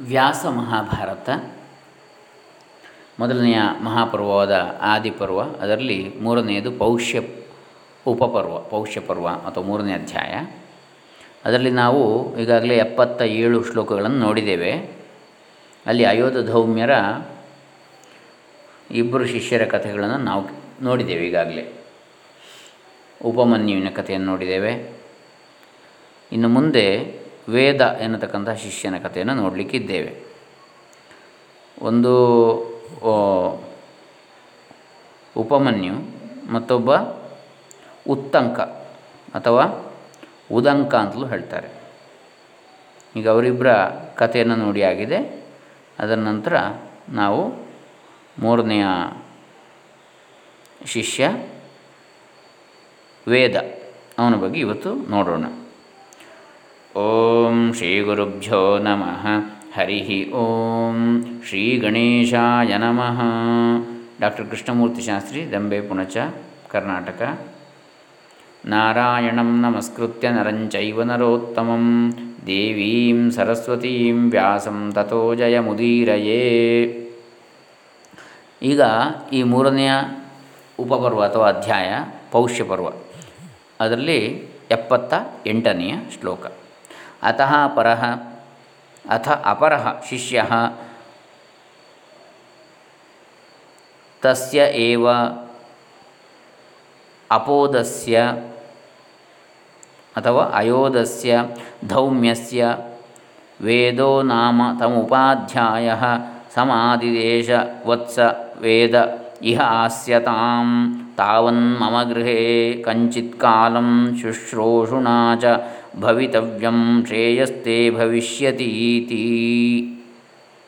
ವ್ಯಾಸ ಮಹಾಭಾರತ. ಮೊದಲನೆಯ ಮಹಾಪರ್ವವಾದ ಆದಿಪರ್ವ, ಅದರಲ್ಲಿ ಮೂರನೆಯದು ಪೌಷ್ಯ ಉಪಪರ್ವ, ಪೌಷ್ಯ ಪರ್ವ ಅಥವಾ ಮೂರನೇ ಅಧ್ಯಾಯ. ಅದರಲ್ಲಿ ನಾವು ಈಗಾಗಲೇ ಎಪ್ಪತ್ತ ಏಳು ಶ್ಲೋಕಗಳನ್ನು ನೋಡಿದ್ದೇವೆ. ಅಲ್ಲಿ ಅಯೋಧ ಧೌಮ್ಯರ ಇಬ್ಬರು ಶಿಷ್ಯರ ಕಥೆಗಳನ್ನು ನಾವು ನೋಡಿದ್ದೇವೆ ಈಗಾಗಲೇ. ಉಪಮನ್ಯುವಿನ ಕಥೆಯನ್ನು ನೋಡಿದ್ದೇವೆ. ಇನ್ನು ಮುಂದೆ ವೇದ ಎನ್ನತಕ್ಕಂಥ ಶಿಷ್ಯನ ಕಥೆಯನ್ನು ನೋಡಲಿಕ್ಕಿದ್ದೇವೆ. ಒಂದು ಉಪಮನ್ಯು, ಮತ್ತೊಬ್ಬ ಉತ್ತಂಕ ಅಥವಾ ಉದಂಕ ಅಂತಲೂ ಹೇಳ್ತಾರೆ. ಈಗ ಅವರಿಬ್ಬರ ಕಥೆಯನ್ನು ನೋಡಿ ಆಗಿದೆ. ಅದರ ನಂತರ ನಾವು ಮೂರನೆಯ ಶಿಷ್ಯ ವೇದ ಅವನ ಬಗ್ಗೆ ಇವತ್ತು ನೋಡೋಣ. ಓಂ ಶ್ರೀ ಗುರುಭ್ಯೋ ನಮಃ ಹರಿ ಓಂ ಶ್ರೀ ಗಣೇಶಾಯ ನಮಃ ಡಾಕ್ಟರ್ ಕೃಷ್ಣಮೂರ್ತಿ ಶಾಸ್ತ್ರಿ ದಂಬೆ ಪುಣಚ ಕರ್ನಾಟಕ ನಾರಾಯಣಂ ನಮಸ್ಕೃತ್ಯ ನರಂಚೈವ ನರೋತ್ತಮಂ ದೇವೀಂ ಸರಸ್ವತೀಂ ವ್ಯಾಸಂ ತಥೋ ಜಯಮುದೀರಯೇ ಈಗ ಈ ಮೂರನೆಯ ಉಪಪರ್ವ ಅಥವಾ ಅಧ್ಯಾಯ ಪೌಷ್ಯಪರ್ವ. ಅದರಲ್ಲಿ ಎಪ್ಪತ್ತ ಎಂಟನೆಯ ಶ್ಲೋಕ. अतः परः अथ अपरः शिष्यः। तस्य एव अपोदस्य अथवा अयोधस्य धौम्यस्य वेदो नाम तमुपाध्यायः समादिदेशवत्स वेद इह आस्यतां तावन्मम गृहे कञ्चित्कालं शुश्रूषुणा च ಭವಿತವ್ಯಂ ಶ್ರೇಯಸ್ತೆ ಭವಿಷ್ಯತೀತಿ.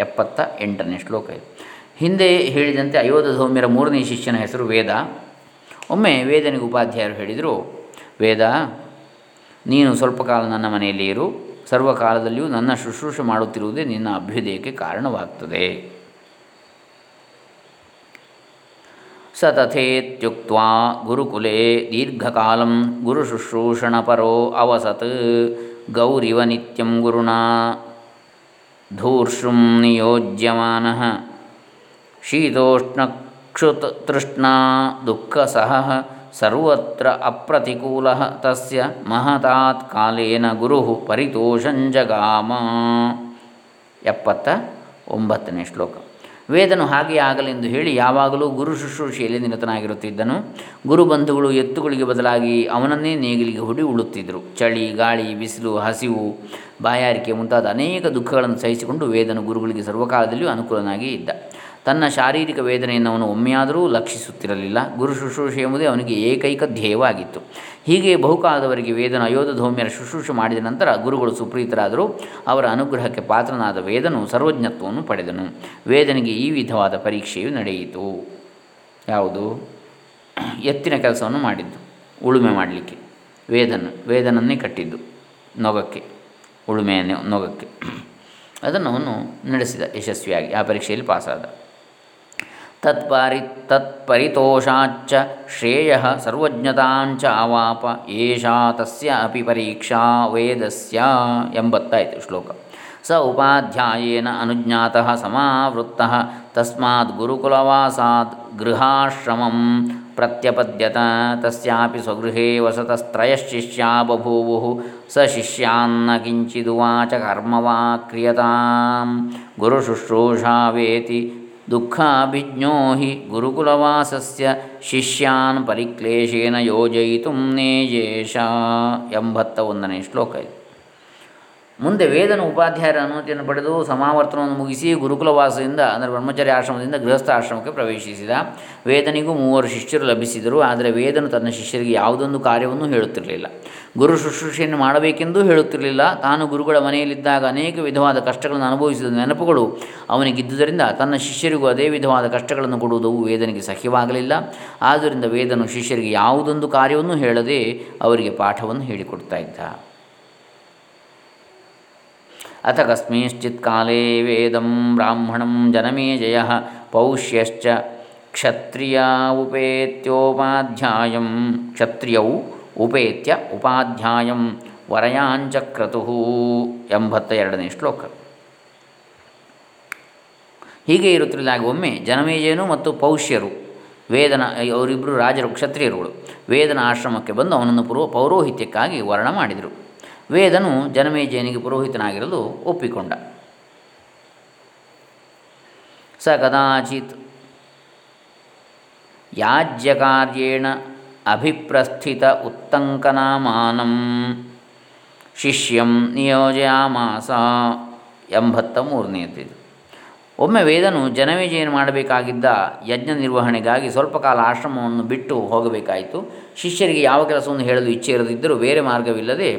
ಎಪ್ಪತ್ತ ಎಂಟನೇ ಶ್ಲೋಕ ಇದು. ಹಿಂದೆ ಹೇಳಿದಂತೆ ಅಯೋಧ ಧೌಮ್ಯರ ಮೂರನೇ ಶಿಷ್ಯನ ಹೆಸರು ವೇದ. ಒಮ್ಮೆ ವೇದನಿಗೆ ಉಪಾಧ್ಯಾಯರು ಹೇಳಿದರು, ವೇದ, ನೀನು ಸ್ವಲ್ಪ ಕಾಲ ನನ್ನ ಮನೆಯಲ್ಲಿ ಇರು, ಸರ್ವಕಾಲದಲ್ಲಿಯೂ ನನ್ನ ಶುಶ್ರೂಷೆ ಮಾಡುತ್ತಿರುವುದೇ ನಿನ್ನ ಅಭ್ಯುದಯಕ್ಕೆ ಕಾರಣವಾಗ್ತದೆ. ಸ ತಥೇತ್ಯುಕ್ತ ಗುರುಕುಲೆ ದೀರ್ಘಕಾಲಂ ಗುರುಶುಶ್ರೂಷಣಪರೋ ಅವಸತ್ ಗೌರಿವ ನಿತ್ಯಂ ಗುರುಣಾ ಧೂರ್ಷುಂ ನಿಯೋಜ್ಯಮಾನ ಶೀತೋಷ್ಣಕ್ಷುತ್ ತೃಷ್ಣಾ ದುಃಖಸಹ ಸರ್ವತ್ರ ಅಪ್ರತಿಕೂಲ ತಸ್ಯ ಮಹತಾತ್ ಕಾಲೇನ ಗುರು ಪರಿತೋಷಂಜಗಾಮ ಎಪ್ಪತ್ತ ಒಂಬತ್ತನೇ ಶ್ಲೋಕ ವೇದನು ಹಾಗೆಯೇ ಆಗಲೆಂದು ಹೇಳಿ ಯಾವಾಗಲೂ ಗುರು ಶುಶ್ರೂಷೆಯಲ್ಲಿ ನಿರತನಾಗಿರುತ್ತಿದ್ದನು. ಗುರುಬಂಧುಗಳು ಎತ್ತುಗಳಿಗೆ ಬದಲಾಗಿ ಅವನನ್ನೇ ನೇಗಿಲಿಗೆ ಹುಡಿ ಉಳುತ್ತಿದ್ದರು ಚಳಿ, ಗಾಳಿ, ಬಿಸಿಲು, ಹಸಿವು, ಬಾಯಾರಿಕೆ ಮುಂತಾದ ಅನೇಕ ದುಃಖಗಳನ್ನು ಸಹಿಸಿಕೊಂಡು ವೇದನು ಗುರುಗಳಿಗೆ ಸರ್ವಕಾಲದಲ್ಲಿಯೂ ಅನುಕೂಲನಾಗಿ ಇದ್ದ. ತನ್ನ ಶಾರೀರಿಕ ವೇದನೆಯನ್ನು ಅವನು ಒಮ್ಮೆಯಾದರೂ ಲಕ್ಷಿಸುತ್ತಿರಲಿಲ್ಲ. ಗುರು ಶುಶ್ರೂಷೆ ಎಂಬುದೇ ಅವನಿಗೆ ಏಕೈಕ ಧ್ಯೇಯವಾಗಿತ್ತು. ಹೀಗೆ ಬಹುಕಾಲದವರೆಗೆ ವೇದನ ಅಯೋಧ ಶುಶ್ರೂಷ ಶುಶ್ರೂಷೆ ಮಾಡಿದ ನಂತರ ಗುರುಗಳು ಸುಪ್ರೀತರಾದರು. ಅವರ ಅನುಗ್ರಹಕ್ಕೆ ಪಾತ್ರನಾದ ವೇದನು ಸರ್ವಜ್ಞತ್ವವನ್ನು ಪಡೆದನು. ವೇದನಿಗೆ ಈ ವಿಧವಾದ ಪರೀಕ್ಷೆಯು ನಡೆಯಿತು. ಯಾವುದು? ಎತ್ತಿನ ಕೆಲಸವನ್ನು ಮಾಡಿದ್ದು. ಉಳುಮೆ ಮಾಡಲಿಕ್ಕೆ. ವೇದನ, ವೇದನನ್ನೇ ಕಟ್ಟಿದ್ದು. ನೊಗಕ್ಕೆ. ಉಳುಮೆಯನ್ನೇ, ನೊಗಕ್ಕೆ. ಅದನ್ನು ಅವನು ನಡೆಸಿದ ಯಶಸ್ವಿಯಾಗಿ. ಆ ಪರೀಕ್ಷೆಯಲ್ಲಿ ಪಾಸಾದ. ತತ್ಪರಿ ತತ್ಪರಿತೋಷಾಚ್ಚ ಶ್ರೇಯ ಸರ್ವಜ್ಞತಾಂಚ ಆವಾಪ ಏಷಾ ತಸ್ಯ ಅಪಿ ಪರೀಕ್ಷಾ ವೇದಸ್ಯ ಎಂಬತ್ತಾಯಿತು ಶ್ಲೋಕ. ಸ ಉಪಾಧ್ಯಾಯೇನ ಅನುಜ್ಞಾತಃ ಸಮಾವೃತ್ತಃ ತಸ್ಮಾತ್ ಗುರುಕುಲವಾಸಾತ್ ಗೃಹಾಶ್ರಮಂ ಪ್ರತ್ಯಪದ್ಯತ ತಸ್ಯಾಪಿ ಸ್ವಗೃಹೇ ವಸತಸ್ತ್ರಯಶಿಷ್ಯಾ ಬಭೂವು ಸ ಶಿಷ್ಯಾನ್ನ ಕಿಂಚಿದುವಾಚ ಕರ್ಮವಾ ಕ್ರಿಯತಾಂ ಗುರುಶುಶ್ರೂಷಾವೇತಿ ದುಃಖಾಭಿಜ್ಞೋ ಹಿ ಗುರುಕುಲವಾಸಸ್ಯ ಶಿಷ್ಯಾನ್ ಪರಿಕ್ಲೇಶೇನ ಯೋಜಯಿತು ನೇಜೇಶ ಎಂಬತ್ತ ಒಂದನೇ ಶ್ಲೋಕ ಇದು. ಮುಂದೆ ವೇದನ ಉಪಾಧ್ಯಾಯರ ಅನುಮತಿಯನ್ನು ಪಡೆದು ಸಮಾವರ್ತನವನ್ನು ಮುಗಿಸಿ ಗುರುಕುಲವಾಸದಿಂದ, ಅಂದರೆ ಬ್ರಹ್ಮಚರ್ಯ ಆಶ್ರಮದಿಂದ ಗೃಹಸ್ಥ ಆಶ್ರಮಕ್ಕೆ ಪ್ರವೇಶಿಸಿದ. ವೇದನಿಗೂ ಮೂವರು ಶಿಷ್ಯರು ಲಭಿಸಿದರು, ಆದರೆ ವೇದನು ತನ್ನ ಶಿಷ್ಯರಿಗೆ ಯಾವುದೊಂದು ಕಾರ್ಯವನ್ನು ಹೇಳುತ್ತಿರಲಿಲ್ಲ. ಗುರು ಶುಶ್ರೂಷೆಯನ್ನು ಮಾಡಬೇಕೆಂದೂ ಹೇಳುತ್ತಿರಲಿಲ್ಲ. ತಾನು ಗುರುಗಳ ಮನೆಯಲ್ಲಿದ್ದಾಗ ಅನೇಕ ವಿಧವಾದ ಕಷ್ಟಗಳನ್ನು ಅನುಭವಿಸಿದ ನೆನಪುಗಳು ಅವನಿಗಿದ್ದುದರಿಂದ ತನ್ನ ಶಿಷ್ಯರಿಗೂ ಅದೇ ವಿಧವಾದ ಕಷ್ಟಗಳನ್ನು ಕೊಡುವುದು ವೇದನಿಗೆ ಸಹ್ಯವಾಗಲಿಲ್ಲ. ಆದ್ದರಿಂದ ವೇದನು ಶಿಷ್ಯರಿಗೆ ಯಾವುದೊಂದು ಕಾರ್ಯವನ್ನು ಹೇಳದೆ ಅವರಿಗೆ ಪಾಠವನ್ನು ಹೇಳಿಕೊಡ್ತಾ ಇದ್ದ. ಅಥ ಕಸ್ಮಿಶ್ಚಿತ್ ಕಾಲೇ ವೇದಂ ಬ್ರಾಹ್ಮಣಂ ಜನಮೇಜಯ ಪೌಷ್ಯಶ್ಚ ಕ್ಷತ್ರಿಯ ಉಪೇತ್ಯೋಪಾಧ್ಯಾಯಂ ಕ್ಷತ್ರಿಯೌ ಉಪೇತ್ಯ ಉಪಾಧ್ಯಾಯಂ ವರಯಾಂಚಕ್ರತು ಎಂಬತ್ತ ಎರಡನೇ ಶ್ಲೋಕ. ಹೀಗೆ ಇರುತ್ತಿರಲಾಗಿ ಒಮ್ಮೆ ಜನಮೇಜಯನು ಮತ್ತು ಪೌಷ್ಯರು, ವೇದನ ಅವರಿಬ್ಬರು ರಾಜರು, ಕ್ಷತ್ರಿಯರುಗಳು ವೇದನ ಆಶ್ರಮಕ್ಕೆ ಬಂದು ಅವನನ್ನು ಪೂರ್ವ ಪೌರೋಹಿತ್ಯಕ್ಕಾಗಿ ವರ್ಣ ಮಾಡಿದರು. ವೇದನು ಜನಮೇಜಯನಿಗೆ ಪುರೋಹಿತನಾಗಿರಲು ಒಪ್ಪಿಕೊಂಡ. ಸ ಕದಾಚಿತ್ ಯಾಜ್ಯಕಾರ್ಯೇಣ ಅಭಿಪ್ರಸ್ಥಿತ ಉತ್ತಂಕನಾಮಾನಂ ಶಿಷ್ಯಂ ನಿಯೋಜಯಾಮಾಸ ಎಂಬತ್ತ ಮೂರನೆಯದ್ದು ಒಮ್ಮೆ ವೇದನು ಜನಮೇಜಯನು ಮಾಡಬೇಕಾಗಿದ್ದ ಯಜ್ಞ ನಿರ್ವಹಣೆಗಾಗಿ ಸ್ವಲ್ಪ ಕಾಲ ಆಶ್ರಮವನ್ನು ಬಿಟ್ಟು ಹೋಗಬೇಕಾಯಿತು. ಶಿಷ್ಯರಿಗೆ ಯಾವ ಕೆಲಸವನ್ನು ಹೇಳಲು ಇಚ್ಛೆ ಇರದಿದ್ದರೂ ಬೇರೆ ಮಾರ್ಗವಿಲ್ಲದೆ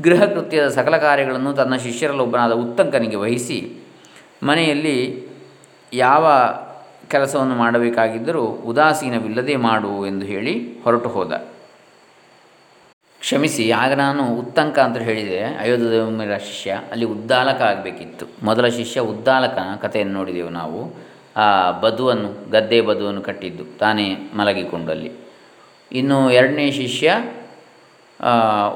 ಗೃಹ ಕೃತ್ಯದ ಸಕಲ ಕಾರ್ಯಗಳನ್ನು ತನ್ನ ಶಿಷ್ಯರಲ್ಲೊಬ್ಬನಾದ ಉತ್ತಂಕನಿಗೆ ವಹಿಸಿ, ಮನೆಯಲ್ಲಿ ಯಾವ ಕೆಲಸವನ್ನು ಮಾಡಬೇಕಾಗಿದ್ದರೂ ಉದಾಸೀನವಿಲ್ಲದೆ ಮಾಡು ಎಂದು ಹೇಳಿ ಹೊರಟು ಹೋದ. ಕ್ಷಮಿಸಿ, ಆಗ ನಾನು ಉತ್ತಂಕ ಅಂತ ಹೇಳಿದೆ. ಅಯೋಧ್ಯದ ಶಿಷ್ಯ ಅಲ್ಲಿ ಉದ್ದಾಲಕ ಆಗಬೇಕಿತ್ತು. ಮೊದಲ ಶಿಷ್ಯ ಉದ್ದಾಲಕನ ಕಥೆಯನ್ನು ನೋಡಿದೆವು ನಾವು. ಆ ಬದುವನ್ನು, ಗದ್ದೆ ಬದುವನ್ನು ಕಟ್ಟಿದ್ದು ತಾನೇ ಮಲಗಿಕೊಂಡಲ್ಲಿ. ಇನ್ನು ಎರಡನೇ ಶಿಷ್ಯ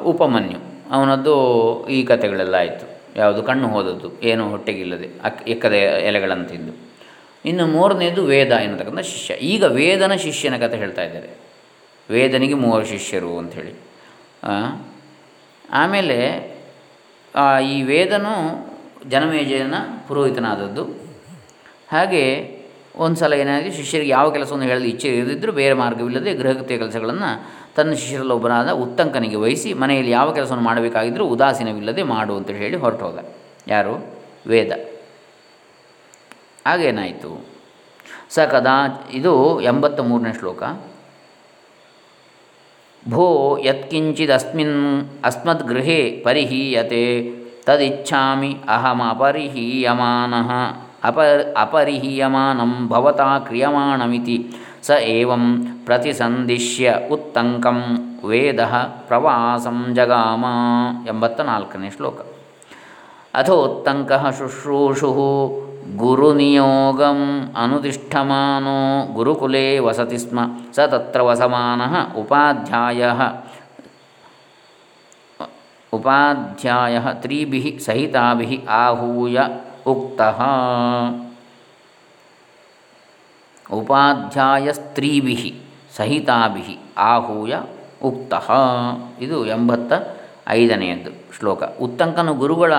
ಉಪಮನ್ಯು. ಅವನದ್ದು ಈ ಕಥೆಗಳೆಲ್ಲ ಆಯಿತು. ಯಾವುದು ಕಣ್ಣು ಹೋದದ್ದು, ಏನು ಹೊಟ್ಟೆಗಿಲ್ಲದೆ, ಅಕ್ ಎಕ್ಕದ ಎಲೆಗಳನ್ನು ತಿಂದು. ಇನ್ನು ಮೂರನೇದು ವೇದ ಎನ್ನತಕ್ಕಂಥ ಶಿಷ್ಯ. ಈಗ ವೇದನ ಶಿಷ್ಯನ ಕಥೆ ಹೇಳ್ತಾ ಇದ್ದಾರೆ. ವೇದನಿಗೆ ಮೂವರು ಶಿಷ್ಯರು ಅಂಥೇಳಿ. ಆಮೇಲೆ ಈ ವೇದನು ಜನಮೇಜಯನ ಪುರೋಹಿತನಾದದ್ದು. ಹಾಗೆ ಒಂದು ಸಲ ಏನಾಗಿದೆ ಶಿಷ್ಯರಿಗೆ ಯಾವ ಕೆಲಸವನ್ನು ಹೇಳಲು ಇಚ್ಛೆ ಇರದಿದ್ದರೂ ಬೇರೆ ಮಾರ್ಗವಿಲ್ಲದೆ ಗೃಹಕೃತ್ಯ ಕೆಲಸಗಳನ್ನು ತನ್ನ ಶಿಷ್ಯರಲ್ಲೊಬ್ಬನಾದ ಉತ್ತಂಕನಿಗೆ ವಹಿಸಿ ಮನೆಯಲ್ಲಿ ಯಾವ ಕೆಲಸವನ್ನು ಮಾಡಬೇಕಾಗಿದ್ದರೂ ಉದಾಸೀನವಿಲ್ಲದೆ ಮಾಡು ಅಂತೇಳಿ ಹೇಳಿ ಹೊರಟು ಹೋದ ಯಾರು? ವೇದ. ಆಗೇನಾಯಿತು ಸ ಕದಾ, ಇದು ಎಂಬತ್ತ ಮೂರನೇ ಶ್ಲೋಕ. ಭೋ ಯತ್ಕಿಂಚಿದಸ್ಮಿನ್ ಅಸ್ಮದ್ಗೃಹೇ ಪರಿಹೀಯತೆ, ತದಿಚ್ಛಾಮಿ ಅಹಮಪರಿಹೀಯಮಾನಃ. ಅಪ, ಅಪರಿಹೀಯಮಾನಂ ಭವತಾ ಕ್ರಿಯಮಾಣಮಿತಿ. ಸ ಏವಂ ಪ್ರತಿಸಂದಿಶ್ಯ ಉತ್ತಂಕಂ ವೇದ ಪ್ರವಾಸಂ ಜಗಾಮ ಎಂಬತ್ತ ನಾಲ್ಕನೇ ಶ್ಲೋಕ. ಅಥೋತ್ತಂಕ ಶುಶ್ರೂಷು ಗುರುನಿಯೋಗಂ ಅನುತಿಷ್ಠಮಾನೋ ಗುರುಕುಲೇ ವಸತಿ ಸ್ಮ. ಸ ತತ್ರ ವಸಮಾನಃ ಉಪಾಧ್ಯಾಯ. ಉಪಾಧ್ಯಾಯ ತ್ರಿಭಿ ಸಹಿತಾಭಿ ಆಹೂಯ ಉಕ್ತಃ. ಉಪಾಧ್ಯಾಯಸ್ತ್ರೀಭಿ ಸಹಿತಾಭಿ ಆಹೂಯ ಉಕ್ತಃ. ಇದು ಎಂಬತ್ತ ಐದನೆಯದ್ದು ಶ್ಲೋಕ. ಉತ್ತಂಕನು ಗುರುಗಳ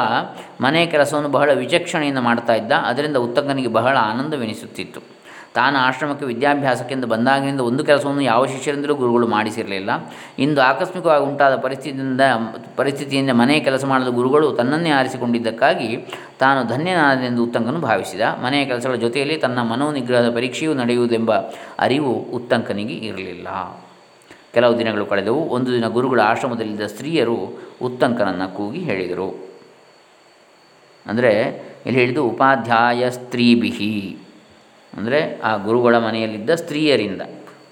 ಮನೆ ಕೆಲಸವನ್ನು ಬಹಳ ವಿಚಕ್ಷಣೆಯಿಂದ ಮಾಡ್ತಾ ಇದ್ದ, ಅದರಿಂದ ಉತ್ತಂಕನಿಗೆ ಬಹಳ ಆನಂದವೆನಿಸುತ್ತಿತ್ತು. ತಾನು ಆಶ್ರಮಕ್ಕೆ ವಿದ್ಯಾಭ್ಯಾಸಕ್ಕೆಂದು ಬಂದಾಗಿನಿಂದ ಒಂದು ಕೆಲಸವನ್ನು ಯಾವ ಶಿಷ್ಯರಿಂದಲೂ ಗುರುಗಳು ಮಾಡಿಸಿರಲಿಲ್ಲ. ಇಂದು ಆಕಸ್ಮಿಕವಾಗಿ ಉಂಟಾದ ಪರಿಸ್ಥಿತಿಯಿಂದ ಪರಿಸ್ಥಿತಿಯಿಂದ ಮನೆ ಕೆಲಸ ಮಾಡಲು ಗುರುಗಳು ತನ್ನನ್ನೇ ಆರಿಸಿಕೊಂಡಿದ್ದಕ್ಕಾಗಿ ತಾನು ಧನ್ಯನಾದನೆಂದು ಉತ್ತಂಕನು ಭಾವಿಸಿದ. ಮನೆಯ ಕೆಲಸಗಳ ಜೊತೆಯಲ್ಲಿ ತನ್ನ ಮನೋನಿಗ್ರಹದ ಪರೀಕ್ಷೆಯೂ ನಡೆಯುವುದೆಂಬ ಅರಿವು ಉತ್ತಂಕನಿಗೆ ಇರಲಿಲ್ಲ. ಕೆಲವು ದಿನಗಳು ಕಳೆದವು. ಒಂದು ದಿನ ಗುರುಗಳ ಆಶ್ರಮದಲ್ಲಿದ್ದ ಸ್ತ್ರೀಯರು ಉತ್ತಂಕನನ್ನು ಕೂಗಿ ಹೇಳಿದರು. ಅಂದರೆ ಇಲ್ಲಿ ಹೇಳಿದ್ದು ಉಪಾಧ್ಯಾಯ ಸ್ತ್ರೀಭಿಹಿ ಅಂದರೆ ಆ ಗುರುಗಳ ಮನೆಯಲ್ಲಿದ್ದ ಸ್ತ್ರೀಯರಿಂದ.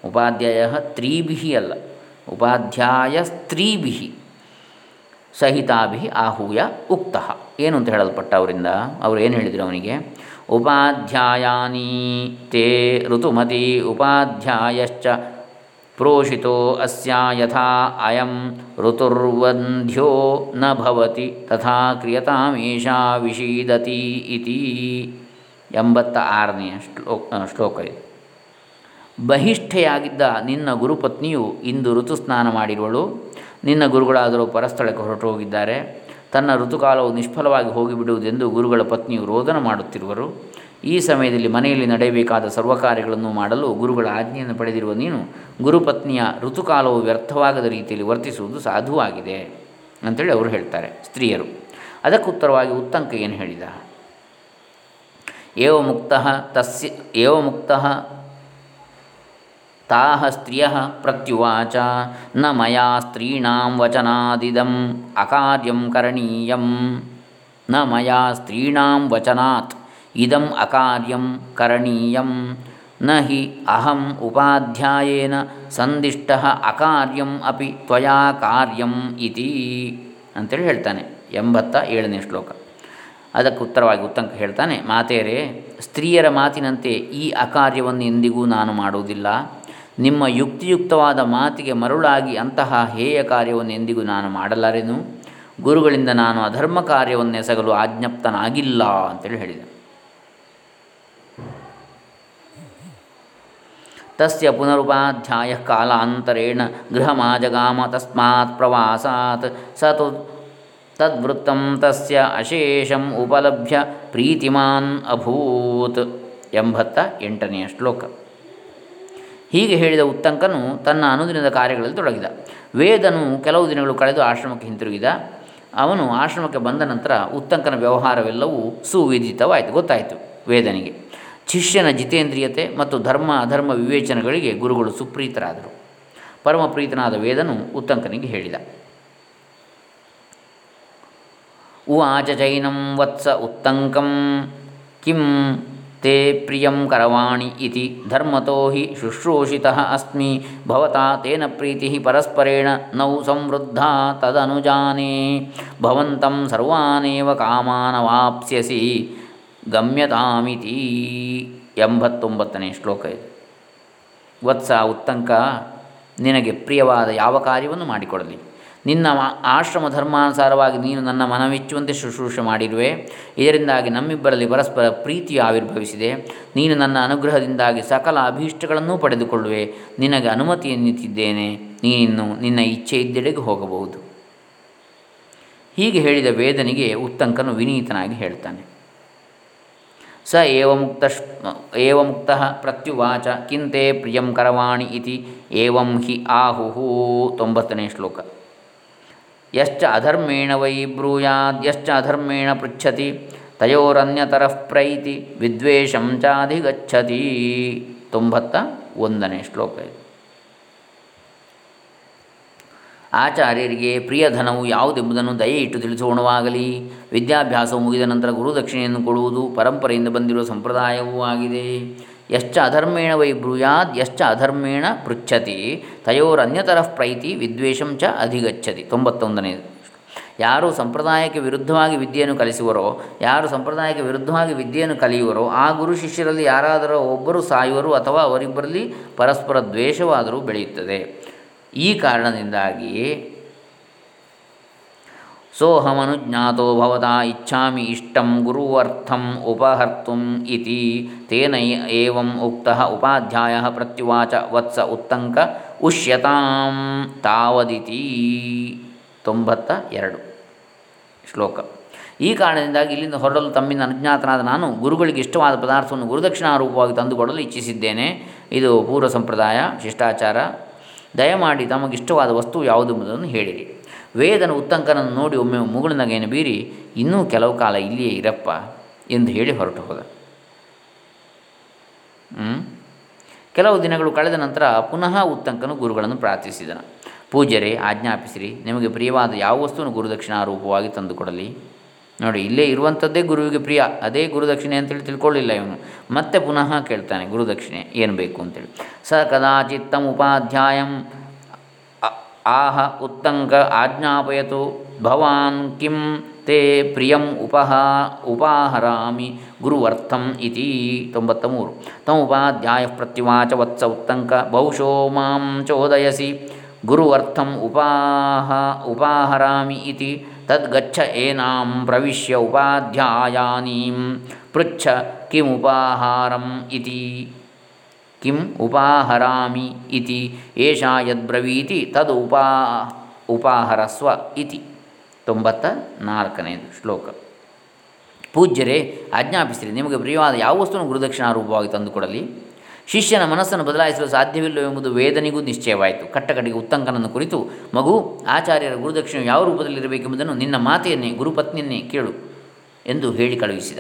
ಉಪಾಧ್ಯಾಯ ತ್ರೀಭಿ ಅಲ್ಲ. ಉಪಾಧ್ಯಾಯ ಸ್ತ್ರೀಭಿ ಸಹಿತಾಭಿ ಆಹೂಯ ಉಕ್ತ. ಏನು ಅಂತ ಹೇಳಲ್ಪಟ್ಟ ಅವರಿಂದ ಅವರು ಏನು ಹೇಳಿದರು ಅವನಿಗೆ? ಉಪಾಧ್ಯಾಯಾನಿ ತೇ ಋತುಮತಿ ಉಪಾಧ್ಯಾಯಶ್ಚ ಪ್ರೋಷಿತೋ ಅಸ್ಯಾ ಯಥಾ ಅಯಂ ಋತುರ್ವಂಧ್ಯೋ ನ ತಥಾ ಕ್ರಿಯತಾಮೇಷಾ ವಿಷೀದತಿ ಇತಿ. ಎಂಬತ್ತ ಆರನೆಯ ಶ್ಲೋಕ ಶ್ಲೋಕ ಇದು. ಬಹಿಷ್ಠೆಯಾಗಿದ್ದ ನಿನ್ನ ಗುರುಪತ್ನಿಯು ಇಂದು ಋತುಸ್ನಾನ ಮಾಡಿರುವಳು. ನಿನ್ನ ಗುರುಗಳಾದರೂ ಪರಸ್ಥಳಕ್ಕೆ ಹೊರಟು ಹೋಗಿದ್ದಾರೆ ತನ್ನ ಋತುಕಾಲವು ನಿಷ್ಫಲವಾಗಿ ಹೋಗಿಬಿಡುವುದೆಂದು ಗುರುಗಳ ಪತ್ನಿಯು ರೋದನ ಮಾಡುತ್ತಿರುವರು. ಈ ಸಮಯದಲ್ಲಿ ಮನೆಯಲ್ಲಿ ನಡೆಯಬೇಕಾದ ಸರ್ವ ಕಾರ್ಯಗಳನ್ನು ಮಾಡಲು ಗುರುಗಳ ಆಜ್ಞೆಯನ್ನು ಪಡೆದಿರುವ ನೀನು ಗುರುಪತ್ನಿಯ ಋತುಕಾಲವು ವ್ಯರ್ಥವಾಗದ ರೀತಿಯಲ್ಲಿ ವರ್ತಿಸುವುದು ಸಾಧುವಾಗಿದೆ ಅಂತೇಳಿ ಅವರು ಹೇಳ್ತಾರೆ ಸ್ತ್ರೀಯರು. ಅದಕ್ಕುತ್ತರವಾಗಿ ಉತ್ತಂಕ ಏನು ಹೇಳಿದ? ಏವ ಮುಕ್ತ ತಸ್ಯ ಏವ ಮುಕ್ತ ತಾಹ ಸ್ತ್ರಿಯ ಪ್ರತ್ಯುವಾಚ ನ ಮಯಾ ಸ್ತ್ರೀಣಾಂ ವಚನಾದಿದಂ ಅಕಾರ್ಯಂ ಕರಣೀಯಂ ನ ಮಯಾ ಸ್ತ್ರೀಣಾಂ ವಚನಾತ್ ಇದಂ ಅಕಾರ್ಯಂ ಕರಣೀಯಂ ನ ಹಿ ಅಹಂ ಉಪಾಧ್ಯಾಯೇನ ಸಂದಿಷ್ಟ ಅಕಾರ್ಯಂ ಅಪಿ ತ್ವಯಾ ಕಾರ್ಯಂ ಇತಿ ಅಂತೇಳಿ ಹೇಳ್ತಾನೆ ಎಂಬತ್ತ ಏಳನೇ ಶ್ಲೋಕ. ಅದಕ್ಕೆ ಉತ್ತರವಾಗಿ ಉತ್ತಂಕ ಹೇಳ್ತಾನೆ, ಮಾತೆಯರೇ, ಸ್ತ್ರೀಯರ ಮಾತಿನಂತೆ ಈ ಅಕಾರ್ಯವನ್ನು ಎಂದಿಗೂ ನಾನು ಮಾಡುವುದಿಲ್ಲ. ನಿಮ್ಮ ಯುಕ್ತಿಯುಕ್ತವಾದ ಮಾತಿಗೆ ಮರುಳಾಗಿ ಅಂತಹ ಹೇಯ ಕಾರ್ಯವನ್ನು ಎಂದಿಗೂ ನಾನು ಮಾಡಲಾರೆನು? ಗುರುಗಳಿಂದ ನಾನು ಅಧರ್ಮ ಕಾರ್ಯವನ್ನೆಸಗಲು ಆಜ್ಞಪ್ತನಾಗಿಲ್ಲ, ಅಂತೇಳಿ ಹೇಳಿದೆ. ತಸ್ಯ ಪುನರುಪಾಧ್ಯಾಯ ಕಾಲಾಂತರೇಣ ಗೃಹಮಾಜಗಾಮ ತಸ್ಮಾತ್ ಪ್ರವಾಸಾತ್ ಸತು ತದ್ವೃತ್ತಂ ತಸ್ಯ ಅಶೇಷಂ ಉಪಲಭ್ಯ ಪ್ರೀತಿಮಾನ್ ಅಭೂತ್ ಎಂಬತ್ತ ಎಂಟನೆಯ ಶ್ಲೋಕ. ಹೀಗೆ ಹೇಳಿದ ಉತ್ತಂಕನು ತನ್ನ ಅನುದಿನದ ಕಾರ್ಯಗಳಲ್ಲಿ ತೊಡಗಿದ. ವೇದನು ಕೆಲವು ದಿನಗಳು ಕಳೆದು ಆಶ್ರಮಕ್ಕೆ ಹಿಂತಿರುಗಿದ. ಅವನು ಆಶ್ರಮಕ್ಕೆ ಬಂದ ನಂತರ ಉತ್ತಂಕನ ವ್ಯವಹಾರವೆಲ್ಲವೂ ಸುವಿದಿತವಾಯಿತು ಗೊತ್ತಾಯಿತು ವೇದನಿಗೆ. ಶಿಷ್ಯನ ಜಿತೇಂದ್ರಿಯತೆ ಮತ್ತು ಧರ್ಮ, ಅಧರ್ಮ ವಿವೇಚನೆಗಳಿಗೆ ಗುರುಗಳು ಸುಪ್ರೀತರಾದರು. ಪರಮಪ್ರೀತನಾದ ವೇದನು ಉತ್ತಂಕನಿಗೆ ಹೇಳಿದ. ಉವಾಚ ಜೈನಂ ವತ್ಸ ಉತ್ತಂಕಂ ಕಿಂ ತೇ ಪ್ರಿಯಂ ಕರವಾಣಿ ಇತಿ ಧರ್ಮತೋ ಹಿ ಶುಶ್ರೂಷಿತಃ ಅಸ್ಮಿ ಭವತಾ ತೇನ ಪ್ರೀತಿ ಪರಸ್ಪರೇಣ ನೌ ಸಂವೃದ್ಧಾ ತದನುಜಾನೇ ಭವಂತಂ ಸರ್ವಾನೇವ ಕಾಮಾನವಾಪ್ಸ್ಯಸಿ ಗಮ್ಯತಾಮಿತಿ ಎಂಬತ್ತೊಂಬತ್ತನೇ ಶ್ಲೋಕ ಇದೆ. ವತ್ಸ, ಉತ್ತಂಕ, ನಿನಗೆ ಪ್ರಿಯವಾದ ಯಾವ ಕಾರ್ಯವನ್ನು ಮಾಡಿಕೊಡಲಿ. ನಿನ್ನ ಆಶ್ರಮ ಧರ್ಮಾನುಸಾರವಾಗಿ ನೀನು ನನ್ನ ಮನವಿಚ್ಚುವಂತೆ ಶುಶ್ರೂಷೆ ಮಾಡಿರುವೆ. ಇದರಿಂದಾಗಿ ನಮ್ಮಿಬ್ಬರಲ್ಲಿ ಪರಸ್ಪರ ಪ್ರೀತಿಯು ಆವಿರ್ಭವಿಸಿದೆ. ನೀನು ನನ್ನ ಅನುಗ್ರಹದಿಂದಾಗಿ ಸಕಲ ಅಭೀಷ್ಟಗಳನ್ನೂ ಪಡೆದುಕೊಳ್ಳುವೆ. ನಿನಗೆ ಅನುಮತಿಯನ್ನಿತ್ತಿದ್ದೇನೆ ನೀನು ನಿನ್ನ ಇಚ್ಛೆ ಇದ್ದೆಡೆಗೆ ಹೋಗಬಹುದು. ಹೀಗೆ ಹೇಳಿದ ವೇದನಿಗೆ ಉತ್ತಂಕನು ವಿನೀತನಾಗಿ ಹೇಳ್ತಾನೆ. ಸ ಏವಮುಕ್ತ ಏವಮುಕ್ತ ಏವ ಪ್ರತ್ಯುವಾಚ ಕಿಂತೆ ಪ್ರಿಯಂ ಕರವಾಣಿ ಇತಿ. ಏವಂ ಹಿ ಆಹುಹು ತೊಂಬತ್ತನೇ ಶ್ಲೋಕ. ಯಶ್ಚ ಅಧರ್ಮೇಣ ವೈ ಬ್ರೂಯಾದ್ಯಶ್ಚ ಅಧರ್ಮೇಣ ಪೃಚ್ಛತಿ, ತಯೋರನ್ಯತರಃ ಪ್ರೈತಿ, ವಿದ್ವೇಷಂ ಚಾಧಿಗಚ್ಚತಿ. ತೊಂಬತ್ತ ಒಂದನೇ ಶ್ಲೋಕ ಇದು. ಆಚಾರ್ಯರಿಗೆ ಪ್ರಿಯ ಧನವು ಯಾವುದೆಂಬುದನ್ನು ದಯೆ ಇಟ್ಟು ತಿಳಿಸೋಣವಾಗಲಿ. ವಿದ್ಯಾಭ್ಯಾಸವು ಮುಗಿದ ನಂತರ ಗುರುದಕ್ಷಿಣೆಯನ್ನು ಕೊಡುವುದು ಪರಂಪರೆಯಿಂದ ಬಂದಿರುವ ಸಂಪ್ರದಾಯವೂ ಆಗಿದೆ. ಯಶ್ಚ ಅಧರ್ಮೇಣ ವೈ ಬ್ರೂಯಾದ್, ಯಶ್ಚ ಅಧರ್ಮೇಣ ಪೃಚ್ಛತಿ, ತಯೋರನ್ಯತರಃ ಪ್ರೈತಿ, ವಿದ್ವೇಷಂ ಚ ಅಧಿಗಚ್ಚತಿ ತೊಂಬತ್ತೊಂದನೇ ಯಾರು ಸಂಪ್ರದಾಯಕ್ಕೆ ವಿರುದ್ಧವಾಗಿ ವಿದ್ಯೆಯನ್ನು ಕಲಿಸುವರೋ, ಯಾರು ಸಂಪ್ರದಾಯಕ್ಕೆ ವಿರುದ್ಧವಾಗಿ ವಿದ್ಯೆಯನ್ನು ಕಲಿಯುವರೋ, ಆ ಗುರು ಶಿಷ್ಯರಲ್ಲಿ ಯಾರಾದರೂ ಒಬ್ಬರು ಸಾಯುವರು ಅಥವಾ ಅವರಿಬ್ಬರಲ್ಲಿ ಪರಸ್ಪರ ದ್ವೇಷವಾದರೂ ಬೆಳೆಯುತ್ತದೆ. ಈ ಕಾರಣದಿಂದಾಗಿ ಸೋಹಮನುಜ್ಞಾತೋ ಭವತಾ ಇಚ್ಛಾಮಿ ಇಷ್ಟಂ ಗುರುವರ್ಥಂ ಉಪಹರ್ತುಂ ಇತಿ ತೇನ ಏವಂ ಉಕ್ತಃ ಉಪಾಧ್ಯಾಯ ಪ್ರತ್ಯುವಾಚ ವತ್ಸ ಉತ್ತಂಕ ಉಷ್ಯತಾಂ ತಾವದಿತಿ. ತೊಂಬತ್ತ ಎರಡು ಶ್ಲೋಕ. ಈ ಕಾರಣದಿಂದಾಗಿ ಇಲ್ಲಿಂದ ಹೊರಡಲು ತಮ್ಮಿಂದ ಅನುಜ್ಞಾತನಾದ ನಾನು ಗುರುಗಳಿಗೆ ಇಷ್ಟವಾದ ಪದಾರ್ಥವನ್ನು ಗುರುದಕ್ಷಿಣಾ ರೂಪವಾಗಿ ತಂದುಕೊಡಲು ಇಚ್ಛಿಸಿದ್ದೇನೆ. ಇದು ಪೂರ್ವ ಸಂಪ್ರದಾಯ, ಶಿಷ್ಟಾಚಾರ. ದಯಮಾಡಿ ತಮಗಿಷ್ಟವಾದ ವಸ್ತು ಯಾವುದೆಂಬುದನ್ನು ಹೇಳಿರಿ. ವೇದನ ಉತ್ತಂಕನನ್ನು ನೋಡಿ ಒಮ್ಮೆ ಮುಗುಳಿನಗೆಯನ್ನು ಬೀರಿ ಇನ್ನೂ ಕೆಲವು ಕಾಲ ಇಲ್ಲಿಯೇ ಇರಪ್ಪ ಎಂದು ಹೇಳಿ ಹೊರಟು ಹೋದ. ಕೆಲವು ದಿನಗಳು ಕಳೆದ ನಂತರ ಪುನಃ ಉತ್ತಂಕನು ಗುರುಗಳನ್ನು ಪ್ರಾರ್ಥಿಸಿದನು. ಪೂಜ್ಯರೇ, ಆಜ್ಞಾಪಿಸಿರಿ. ನಿಮಗೆ ಪ್ರಿಯವಾದ ಯಾವ ವಸ್ತುವನ್ನು ಗುರುದಕ್ಷಿಣಾ ರೂಪವಾಗಿ ತಂದುಕೊಡಲಿ? ನೋಡಿ, ಇಲ್ಲೇ ಇರುವಂಥದ್ದೇ ಗುರುವಿಗೆ ಪ್ರಿಯ. ಅದೇ ಗುರುದಕ್ಷಿಣೆ ಅಂತೇಳಿ ತಿಳ್ಕೊಳ್ಳಿಲ್ಲ ಇವನು. ಮತ್ತೆ ಪುನಃ ಕೇಳ್ತಾನೆ, ಗುರುದಕ್ಷಿಣೆ ಏನು ಬೇಕು ಅಂತೇಳಿ. ಸ ಕದಾಚಿತ್ತಂ ಉಪಾಧ್ಯಾಯಂ ಆಹ ಉತ್ತಂಕ ಆಜ್ಞಾಪಯತು ಭವಾನ್ ಕಿಂ ತೇ ಪ್ರಿಯಂ ಉಪಹ ಉಪಾಹರಾಮಿ ಗುರುವರ್ಥಂ ಇತಿ ತೊಂಬತ್ತ ಮೂರು ತಮುಪಾಧ್ಯಾಯ ಪ್ರತ್ಯುವಾಚ ವತ್ಸ ಉತ್ತಂಕ ಬಹುಶೋ ಮಾಂ ಚೋದಯಸಿ ಗುರುವರ್ಥಂ ಉಪಾಹ ಉಪಾಹರಾಮಿ ಇತಿ ತದ್ಗಚ್ಚ ಏನಾಂ ಪ್ರವಿಶ್ಯ ಉಪಾಧ್ಯಾಯಾನೀಂ ಪೃಚ್ಛ ಕಿಮುಪಾಹಾರಂ ಇತಿ ಕಿಂ ಉಪಾಹರಾಮಿ ಇತಿ ಏಷಾ ಯದ್ಬ್ರವೀತಿ ತದ್ ಉಪಾ ಉಪಾಹರಸ್ವ ಇತಿ ತೊಂಬತ್ತ ನಾಲ್ಕನೆಯದು ಶ್ಲೋಕ. ಪೂಜ್ಯರೇ, ಆಜ್ಞಾಪಿಸಿರಿ, ನಿಮಗೆ ಪ್ರಿಯವಾದ ಯಾವ ವಸ್ತುವನ್ನು ಗುರುದಕ್ಷಿಣಾ ರೂಪವಾಗಿ ತಂದುಕೊಡಲಿ? ಶಿಷ್ಯನ ಮನಸ್ಸನ್ನು ಬದಲಾಯಿಸಲು ಸಾಧ್ಯವಿಲ್ಲವೆಂಬುದು ವೇದನಿಗೂ ನಿಶ್ಚಯವಾಯಿತು. ಕಟ್ಟಕಡೆಗೆ ಉತ್ತಂಕನನ್ನು ಕುರಿತು, ಮಗು, ಆಚಾರ್ಯರ ಗುರುದಕ್ಷಿಣೆ ಯಾವ ರೂಪದಲ್ಲಿರಬೇಕೆಂಬುದನ್ನು ನಿನ್ನ ಮಾತೆಯನ್ನೇ, ಗುರುಪತ್ನಿಯನ್ನೇ ಕೇಳು ಎಂದು ಹೇಳಿ ಕಳುಹಿಸಿದ.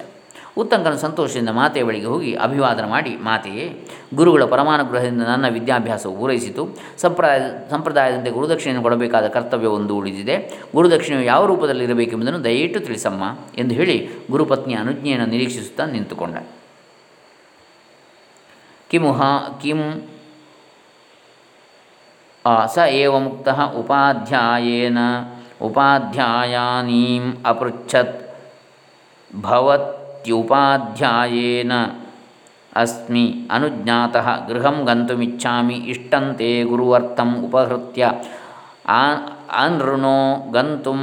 ಉತ್ತಂಕನು ಸಂತೋಷದಿಂದ ಮಾತೆಯ ಬಳಿಗೆ ಹೋಗಿ ಅಭಿವಾದನ ಮಾಡಿ, ಮಾತೆಯೇ, ಗುರುಗಳ ಪರಮಾನುಗ್ರಹದಿಂದ ನನ್ನ ವಿದ್ಯಾಭ್ಯಾಸವು ಪೂರೈಸಿತು. ಸಂಪ್ರದಾಯ, ಸಂಪ್ರದಾಯದಂತೆ ಗುರುದಕ್ಷಿಣೆಯನ್ನು ಕೊಡಬೇಕಾದ ಕರ್ತವ್ಯ ಒಂದು ಉಳಿದಿದೆ. ಗುರುದಕ್ಷಿಣೆಯು ಯಾವ ರೂಪದಲ್ಲಿ ಇರಬೇಕೆಂಬುದನ್ನು ದಯವಿಟ್ಟು ತಿಳಿಸಮ್ಮ ಎಂದು ಹೇಳಿ ಗುರುಪತ್ನಿ ಅನುಜ್ಞೆಯನ್ನು ನಿರೀಕ್ಷಿಸುತ್ತಾ ನಿಂತುಕೊಂಡ. ಕಿಮುಹ ಕಿಂ ಸ ಏವ ಮುಕ್ತ ಉಪಾಧ್ಯಾಯೇನ, ಉಪಾಧ್ಯಾಯಾನೀಂ ಅಪೃಚ್ಛತ್ ಭವತ್ಯುಪಾಧ್ಯಾಯೇನ ಅಸ್ಮಿ ಅನುಜ್ಞಾತಃ ಗೃಹಂ ಗಂತುಮಿಚ್ಛಾಮಿ ಇಷ್ಟಂತೆ ಗುರುವರ್ಥಂ ಉಪಹೃತ್ಯ. ಅನೃಣೋ ಗಂತುಂ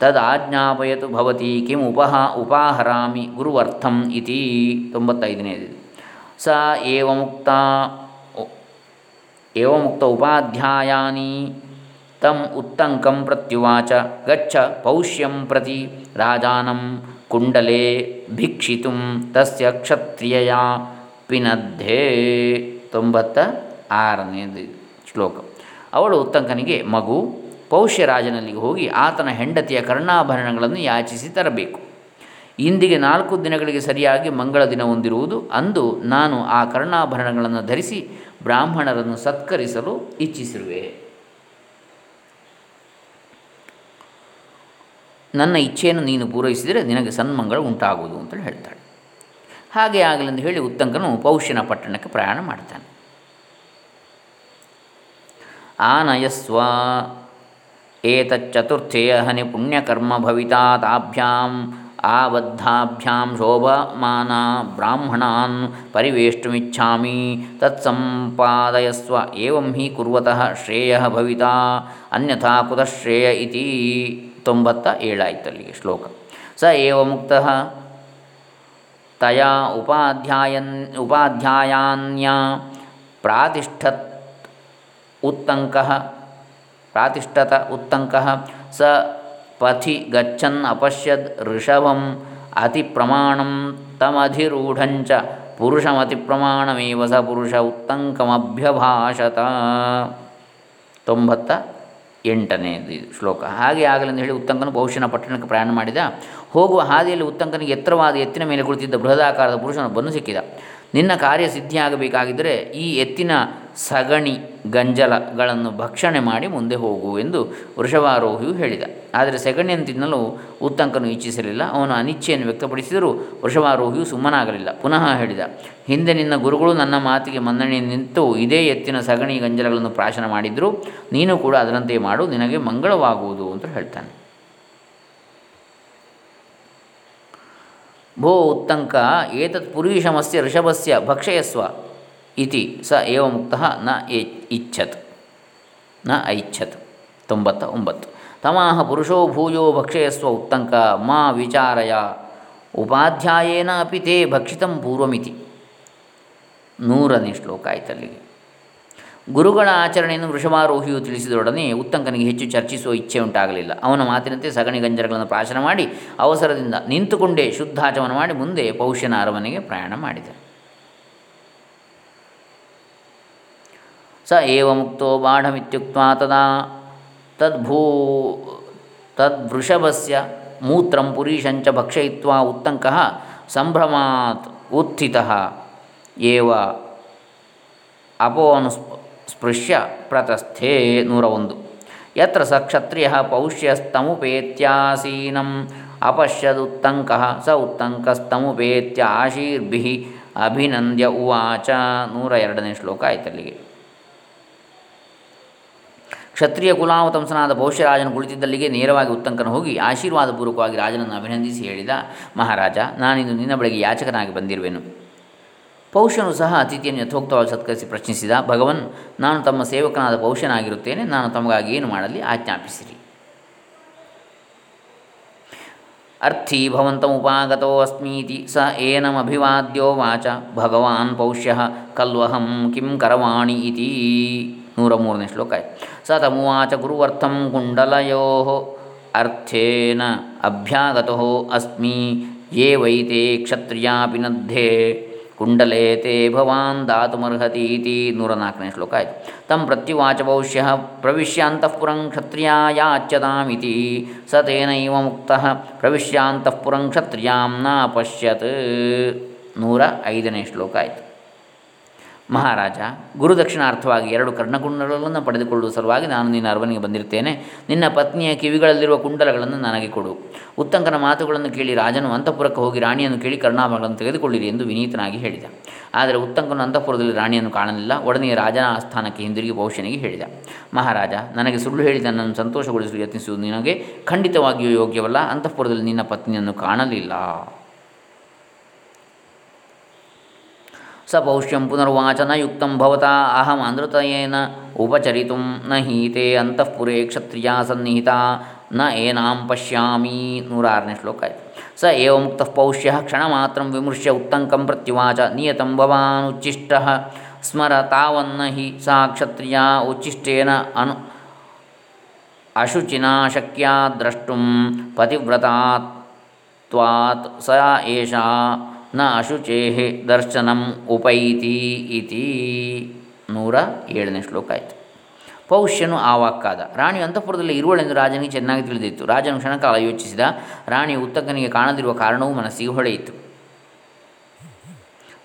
ತದಾಜ್ಞಾಪಯತು ಭವತಿ ಕಿಂ ಉಪಹ ಉಪಾಹರಾಮಿ ಗುರುವರ್ಥಂ ಇತಿ. ತೊಂಬತ್ತೈದನೇದು ಸ ಏವ ಮುಕ್ತ ಏವಮುಕ್ತ ಉಪಾಧ್ಯಾಯಾನಿ. ತಂ ಉತ್ತಂಕಂ ಪ್ರತ್ಯುವಾಚ, ಗಚ್ಚ ಪೌಷ್ಯಂ ಪ್ರತಿ ರಾಜಾನಂ ಕುಂಡಲೆ ಭಿಕ್ಷಿತು ತಸ್ಯ ಕ್ಷತ್ರಿಯ ಪಿನದ್ಧೇ ತೊಂಬತ್ತ ಆರನೇ ಶ್ಲೋಕ. ಅವಳು ಉತ್ತಂಕನಿಗೆ, ಮಗು ಪೌಷ್ಯರಾಜನಲ್ಲಿಗೆ ಹೋಗಿ ಆತನ ಹೆಂಡತಿಯ ಕರ್ಣಾಭರಣಗಳನ್ನು ಯಾಚಿಸಿ ತರಬೇಕು. ಇಂದಿಗೆ ನಾಲ್ಕು ದಿನಗಳಿಗೆ ಸರಿಯಾಗಿ ಮಂಗಳ ದಿನ ಹೊಂದಿರುವುದು ಅಂದು ನಾನು ಆ ಕರ್ಣಾಭರಣಗಳನ್ನು ಧರಿಸಿ ಬ್ರಾಹ್ಮಣರನ್ನು ಸತ್ಕರಿಸಲು ಇಚ್ಛಿಸಿರುವೆ. ನನ್ನ ಇಚ್ಛೆಯನ್ನು ನೀನು ಪೂರೈಸಿದರೆ ನಿನಗೆ ಸನ್ಮಂಗಳ ಉಂಟಾಗುವುದು ಅಂತೇಳಿ ಹೇಳ್ತಾಳೆ. ಹಾಗೆ ಆಗಲೆಂದು ಹೇಳಿ ಉತ್ತಂಕನು ಪೌಷ್ಯನ ಪಟ್ಟಣಕ್ಕೆ ಪ್ರಯಾಣ ಮಾಡ್ತಾನೆ. ಆನಯಸ್ವ ಏತಚ್ಚತುರ್ಥೇಯ ಹನಿ ಪುಣ್ಯಕರ್ಮ ಭವಿತಾ ತಾಭ್ಯಾಂ ಆಬದ್ಧಾಭ್ಯಾಂ ಶೋಭಮಾನ ಬ್ರಾಹ್ಮಣಾನ್ ಪರಿವೇಷ್ಟುಮಿಚ್ಛಾಮಿ ತತ್ಸಂಪಾದಯಸ್ವ ಏವಂ ಹಿ ಕುರ್ವತಃ ಶ್ರೇಯ ಭವಿತಾ ಅನ್ಯಥಾ ಕುತಃ ಶ್ರೇಯ ಇತಿ ತೊಂಬತ್ತ ಏಳಾಯ್ತಲ್ಲಿಗೆ ಶ್ಲೋಕ. ಸ ಏವ ಮುಕ್ತ ತಯಾ ಉಪಾಧ್ಯಾಯನ್, ಉಪಾಧ್ಯಾಯಾನ್ಯ ಪ್ರಾತಿಷ್ಠತ್ ಉತ್ತಂಕ, ಪ್ರಾತಿಷ್ಠತ ಉತ್ತಂಕ ಸ ಪಥಿ ಗಚ್ಚನ್ ಅಪಶ್ಯದ್ ಋಷಭಂ ಅತಿ ಪ್ರಮಾಣಂ ತಮಧಿರೂಢಂಚ ಪುರುಷಮತಿ ಪ್ರಮಾಣಮೇವ ಸ ಪುರುಷ ಉತ್ತಂಕಮಭ್ಯಭಾಷತ ತೊಂಬತ್ತ ಎಂಟನೇ ಶ್ಲೋಕ. ಹಾಗೆ ಆಗಲೆಂದು ಹೇಳಿ ಉತ್ತಂಕನು ಬಹುಶಃ ಪಟ್ಟಣಕ್ಕೆ ಪ್ರಯಾಣ ಮಾಡಿದ. ಹೋಗುವ ಹಾದಿಯಲ್ಲಿ ಉತ್ತಂಕನಿಗೆ ಎತ್ತರವಾದ ಎತ್ತಿನ ಮೇಲೆ ಕುಳಿತಿದ್ದ ಬೃಹದಾಕಾರದ ಪುರುಷನೊಬ್ಬನು ಸಿಕ್ಕಿದ. ನಿನ್ನ ಕಾರ್ಯ ಸಿದ್ಧಿಯಾಗಬೇಕಾಗಿದ್ದರೆ ಈ ಎತ್ತಿನ ಸಗಣಿ ಗಂಜಲಗಳನ್ನು ಭಕ್ಷಣೆ ಮಾಡಿ ಮುಂದೆ ಹೋಗು ಎಂದು ವೃಷಭಾರೋಹಿಯು ಹೇಳಿದ. ಆದರೆ ಸಗಣಿಯನ್ನು ತಿನ್ನಲು ಉತ್ತಂಕನು ಇಚ್ಛಿಸಲಿಲ್ಲ. ಅವನು ಅನಿಚ್ಛೆಯನ್ನು ವ್ಯಕ್ತಪಡಿಸಿದರೂ ವೃಷಭಾರೋಹಿಯು ಸುಮ್ಮನಾಗಲಿಲ್ಲ. ಪುನಃ ಹೇಳಿದ, ಹಿಂದೆ ನಿನ್ನ ಗುರುಗಳು ನನ್ನ ಮಾತಿಗೆ ಮನ್ನಣೆ ನಿಂತು ಇದೇ ಎತ್ತಿನ ಸಗಣಿ ಗಂಜಲಗಳನ್ನು ಪ್ರಾಶನ ಮಾಡಿದ್ರು. ನೀನು ಕೂಡ ಅದರಂತೆ ಮಾಡು. ನಿನಗೆ ಮಂಗಳವಾಗುವುದು ಅಂತ ಹೇಳ್ತಾನೆ. ಭೋ ಉತ್ತಂಕ, ಏತತ್ ಪುರೀಷಮಸ್ಯ ಋಷಭಸ್ಯ ಭಕ್ಷಯಸ್ವ. ಇತಿ. ಸ ಏವ ಮುಕ್ತ ನ ಇಚ್ಛತ್. ನ ಐಚ್ಛತ್. ತೊಂಬತ್ತ ಒಂಬತ್ತು. ತಮಾಹ ಪುರುಷೋ ಭೂಯೋ ಭಕ್ಷಯಸ್ವ ಉತ್ತಂಕ ಮಾ ವಿಚಾರಯ. ಉಪಾಧ್ಯಾಯೇನ ಅಪಿ ತೇ ಭಕ್ಷಿತಂ ಪೂರ್ವಮಿತಿ. ನೂರನೇ ಶ್ಲೋಕ ಆಯ್ತಲ್ಲಿಗೆ. ಗುರುಗಳ ಆಚರಣೆಯನ್ನು ವೃಷಭಾರೋಹಿಯು ತಿಳಿಸಿದೊಡನೆ ಉತ್ತಂಕನಿಗೆ ಹೆಚ್ಚು ಚರ್ಚಿಸುವ ಇಚ್ಛೆ ಉಂಟಾಗಲಿಲ್ಲ. ಅವನ ಮಾತಿನಂತೆ ಸಗಣಿ ಗಂಜರಗಳನ್ನು ಪ್ರಾಶನ ಮಾಡಿ ಅವಸರದಿಂದ ನಿಂತುಕೊಂಡೇ ಶುದ್ಧಾಚಮನ ಮಾಡಿ ಮುಂದೆ ಪೌಷ್ಯನ ಅರಮನೆಗೆ ಪ್ರಯಾಣ ಮಾಡಿದ ಸ ಏವ ಮುಕ್ತೋ ಬಾಢಮಿತ್ಯುಕ್ತ ತದಾ ತದ್ಭೂ ತದ್ವೃಷಭಸ್ಯ ಮೂತ್ರಂ ಪುರೀಶಂಚ ಭಕ್ಷಯಿತ್ವ ಉತ್ತಂಕ ಸಂಭ್ರಮಾತ್ ಉತ್ಥಿತಃ ಏವ ಅಪೋನು ಸ್ಪೃಶ್ಯ ಪ್ರತಸ್ಥೆ ನೂರ ಒಂದು ಯತ್ರ ಸ ಕ್ಷತ್ರಿಯ ಪೌಷ್ಯಸ್ತಮುಪೇತ್ಯಾಸೀನಂ ಅಪಶ್ಯದುತ್ತಂಕ ಸ ಉತ್ತಂಕಸ್ತಮುಪೇತ್ಯ ಆಶೀರ್ಭಿ ಅಭಿನಂದ್ಯ ಉವಾಚ ನೂರ ಎರಡನೇ ಶ್ಲೋಕ, ಆಯ್ತಲ್ಲಿಗೆ। ಕ್ಷತ್ರಿಯ ಕುಲಾವತಂಸನಾದ ಪೌಷ್ಯರಾಜನು ಕುಳಿತಿದ್ದಲ್ಲಿಗೆ ನೇರವಾಗಿ ಉತ್ತಂಕನ ಹೋಗಿ ಆಶೀರ್ವಾದಪೂರ್ವಕವಾಗಿ ರಾಜನನ್ನು ಅಭಿನಂದಿಸಿ ಹೇಳಿದ ಮಹಾರಾಜ ನಾನಿಂದು ನಿನ್ನ ಬಳಿಗೆ ಯಾಚಕನಾಗಿ ಬಂದಿರುವೆನು. ಪೌಷ್ಯನು ಸಹ ಅತಿಥಿಯನ್ನು ಯಥೋಕ್ತವಾಗಿ ಸತ್ಕರಿಸಿ ಪ್ರಶ್ನಿಸಿದ, ಭಗವನ್, ನಾನು ತಮ್ಮ ಸೇವಕನಾದ ಪೌಷ್ಯನಾಗಿರುತ್ತೇನೆ, ನಾನು ತಮಗಾಗಿ ಏನು ಮಾಡಲಿ ಆಜ್ಞಾಪಿಸಿರಿ. ಅರ್ಥಿ ಭವಂತಮುಪಾಗತೋ ಅಸ್ಮೀತಿ ಸ ಏನಮಭಿವಾದ್ಯೋ ವಾಚ, ಭಗವಾನ್ ಪೌಷ್ಯ ಕಲ್ವಹಂ ಕಿಂ ಕರವಾಣಿ ಇತಿ. ನೂರ ಮೂರನೇ ಶ್ಲೋಕ ಸ ತಮುವಾಚ ಗುರುವರ್ಥಂ ಕುಂಡಲಯೋ ಅರ್ಥೇನ ಅಭ್ಯಾಗತೋ ಅಸ್ಮಿ ಯೇ ವೈತೆ ಕ್ಷತ್ರಿಯಾಪಿ ನದ್ಧೇ ಕುಂಡಲೇ ತೇ ಭವಾನ್ ದಾತುಮರ್ಹತೀತಿ ನೂರ ನಾಲ್ಕನೇ ಶ್ಲೋಕ ಆಯಿತು ತಂ ಪ್ರತ್ಯುವಾಚ ಭವಿಷ್ಯ ಪ್ರವಿಶ್ಯಾಂತಃಪುರಂ ಕ್ಷತ್ರಿಯಾಯಾಚ್ಯತಾಮಿತಿ ಸ ತೇನೈವ ಮುಕ್ತ ಪ್ರವಿಶ್ಯಾಂತಃಪುರಂ ಕ್ಷತ್ರಿಯಾಂ ನ ಪಶ್ಯತ್ ನೂರ ಐದನೇ ಶ್ಲೋಕ ಆಯಿತು ಮಹಾರಾಜ ಗುರುದಕ್ಷಿಣಾರ್ಥವಾಗಿ ಎರಡು ಕರ್ಣಕುಂಡಲಗಳನ್ನು ಪಡೆದುಕೊಳ್ಳುವ ಸಲುವಾಗಿ ನಾನು ನಿನ್ನ ಅರಮನೆಗೆ ಬಂದಿರುತ್ತೇನೆ ನಿನ್ನ ಪತ್ನಿಯ ಕಿವಿಗಳಲ್ಲಿರುವ ಕುಂಡಲಗಳನ್ನು ನನಗೆ ಕೊಡು. ಉತ್ತಂಕನ ಮಾತುಗಳನ್ನು ಕೇಳಿ ರಾಜನು ಅಂತಃಪುರಕ್ಕೆ ಹೋಗಿ ರಾಣಿಯನ್ನು ಕೇಳಿ ಕರ್ಣಾಭಗಳನ್ನು ತೆಗೆದುಕೊಳ್ಳಿರಿ ಎಂದು ವಿನೀತನಾಗಿ ಹೇಳಿದ. ಆದರೆ ಉತ್ತಂಕನು ಅಂತಃಪುರದಲ್ಲಿ ರಾಣಿಯನ್ನು ಕಾಣಲಿಲ್ಲ. ಒಡನೆ ರಾಜನ ಆಸ್ಥಾನಕ್ಕೆ ಹಿಂದಿರುಗಿ ಪೌಷ್ಯನಿಗೆ ಹೇಳಿದ. ಮಹಾರಾಜ, ನನಗೆ ಸುಳ್ಳು ಹೇಳಿದ ನನ್ನನ್ನು ಸಂತೋಷಗೊಳಿಸಲು ಯತ್ನಿಸುವುದು ನಿನಗೆ ಖಂಡಿತವಾಗಿಯೂ ಯೋಗ್ಯವಲ್ಲ. ಅಂತಃಪುರದಲ್ಲಿ ನಿನ್ನ ಪತ್ನಿಯನ್ನು ಕಾಣಲಿಲ್ಲ. ಸ ಪೌಷ್ಯಂ ಪುನರ್ವಾಚ ನ ಯುಕ್ತಂ ಭವತಾ ಅಹಂ ಆಂಧ್ರತಯೇನ ಉಪಚರಿತು ನ ಹೀತೆ ಅಂತಃಪುರೇ ಕ್ಷತ್ರಿಯ ಸನ್ನಿಹಿತ ನ ಏನಾಂ ಪಶ್ಯಾಮಿ ನೂರಾರನೇ ಶ್ಲೋಕ ಆಯಿತು ಸ ಏವ ಮುಕ್ತ ಪೌಷ್ಯ ಕ್ಷಣ ಮಾತ್ರ ವಿಮೃಶ್ಯ ಉತ್ತಂಕಂ ಪ್ರತ್ಯುವಾಚ ನಿಯತಂ ಭವಾನುಚ್ಚಿಷ್ಟ ಸ್ಮರ ತಾವನ್ನ ಹಿ ಸಾ ಕ್ಷತ್ರಿಯ ಉಚ್ಚಿಷ್ಟೇನ ಅನು ಅಶುಚಿನಾ ಶಕ್ಯ ದ್ರಷ್ಟುಂ ಪತಿವ್ರತಾತ್ವಾತ್ ಸ ಏಷಾ ನ ಅಶುಚೇ ದರ್ಶನಂ ಉಪೈತಿ ಇತಿ. ನೂರ ಏಳನೇ ಶ್ಲೋಕ ಆಯಿತು. ಪೌಷ್ಯನು ಆ ವಾಕ್ಕಾದ ರಾಣಿಯು ಅಂತಃಪುರದಲ್ಲಿ ಇರುವಳೆಂದು ರಾಜನಿಗೆ ಚೆನ್ನಾಗಿ ತಿಳಿದಿತ್ತು. ರಾಜನು ಕ್ಷಣಕಾಲ ಯೋಚಿಸಿದ. ರಾಣಿ ಉತ್ತಕ್ಕನಿಗೆ ಕಾಣದಿರುವ ಕಾರಣವೂ ಮನಸ್ಸಿಗೆ ಹೊಳೆಯಿತು.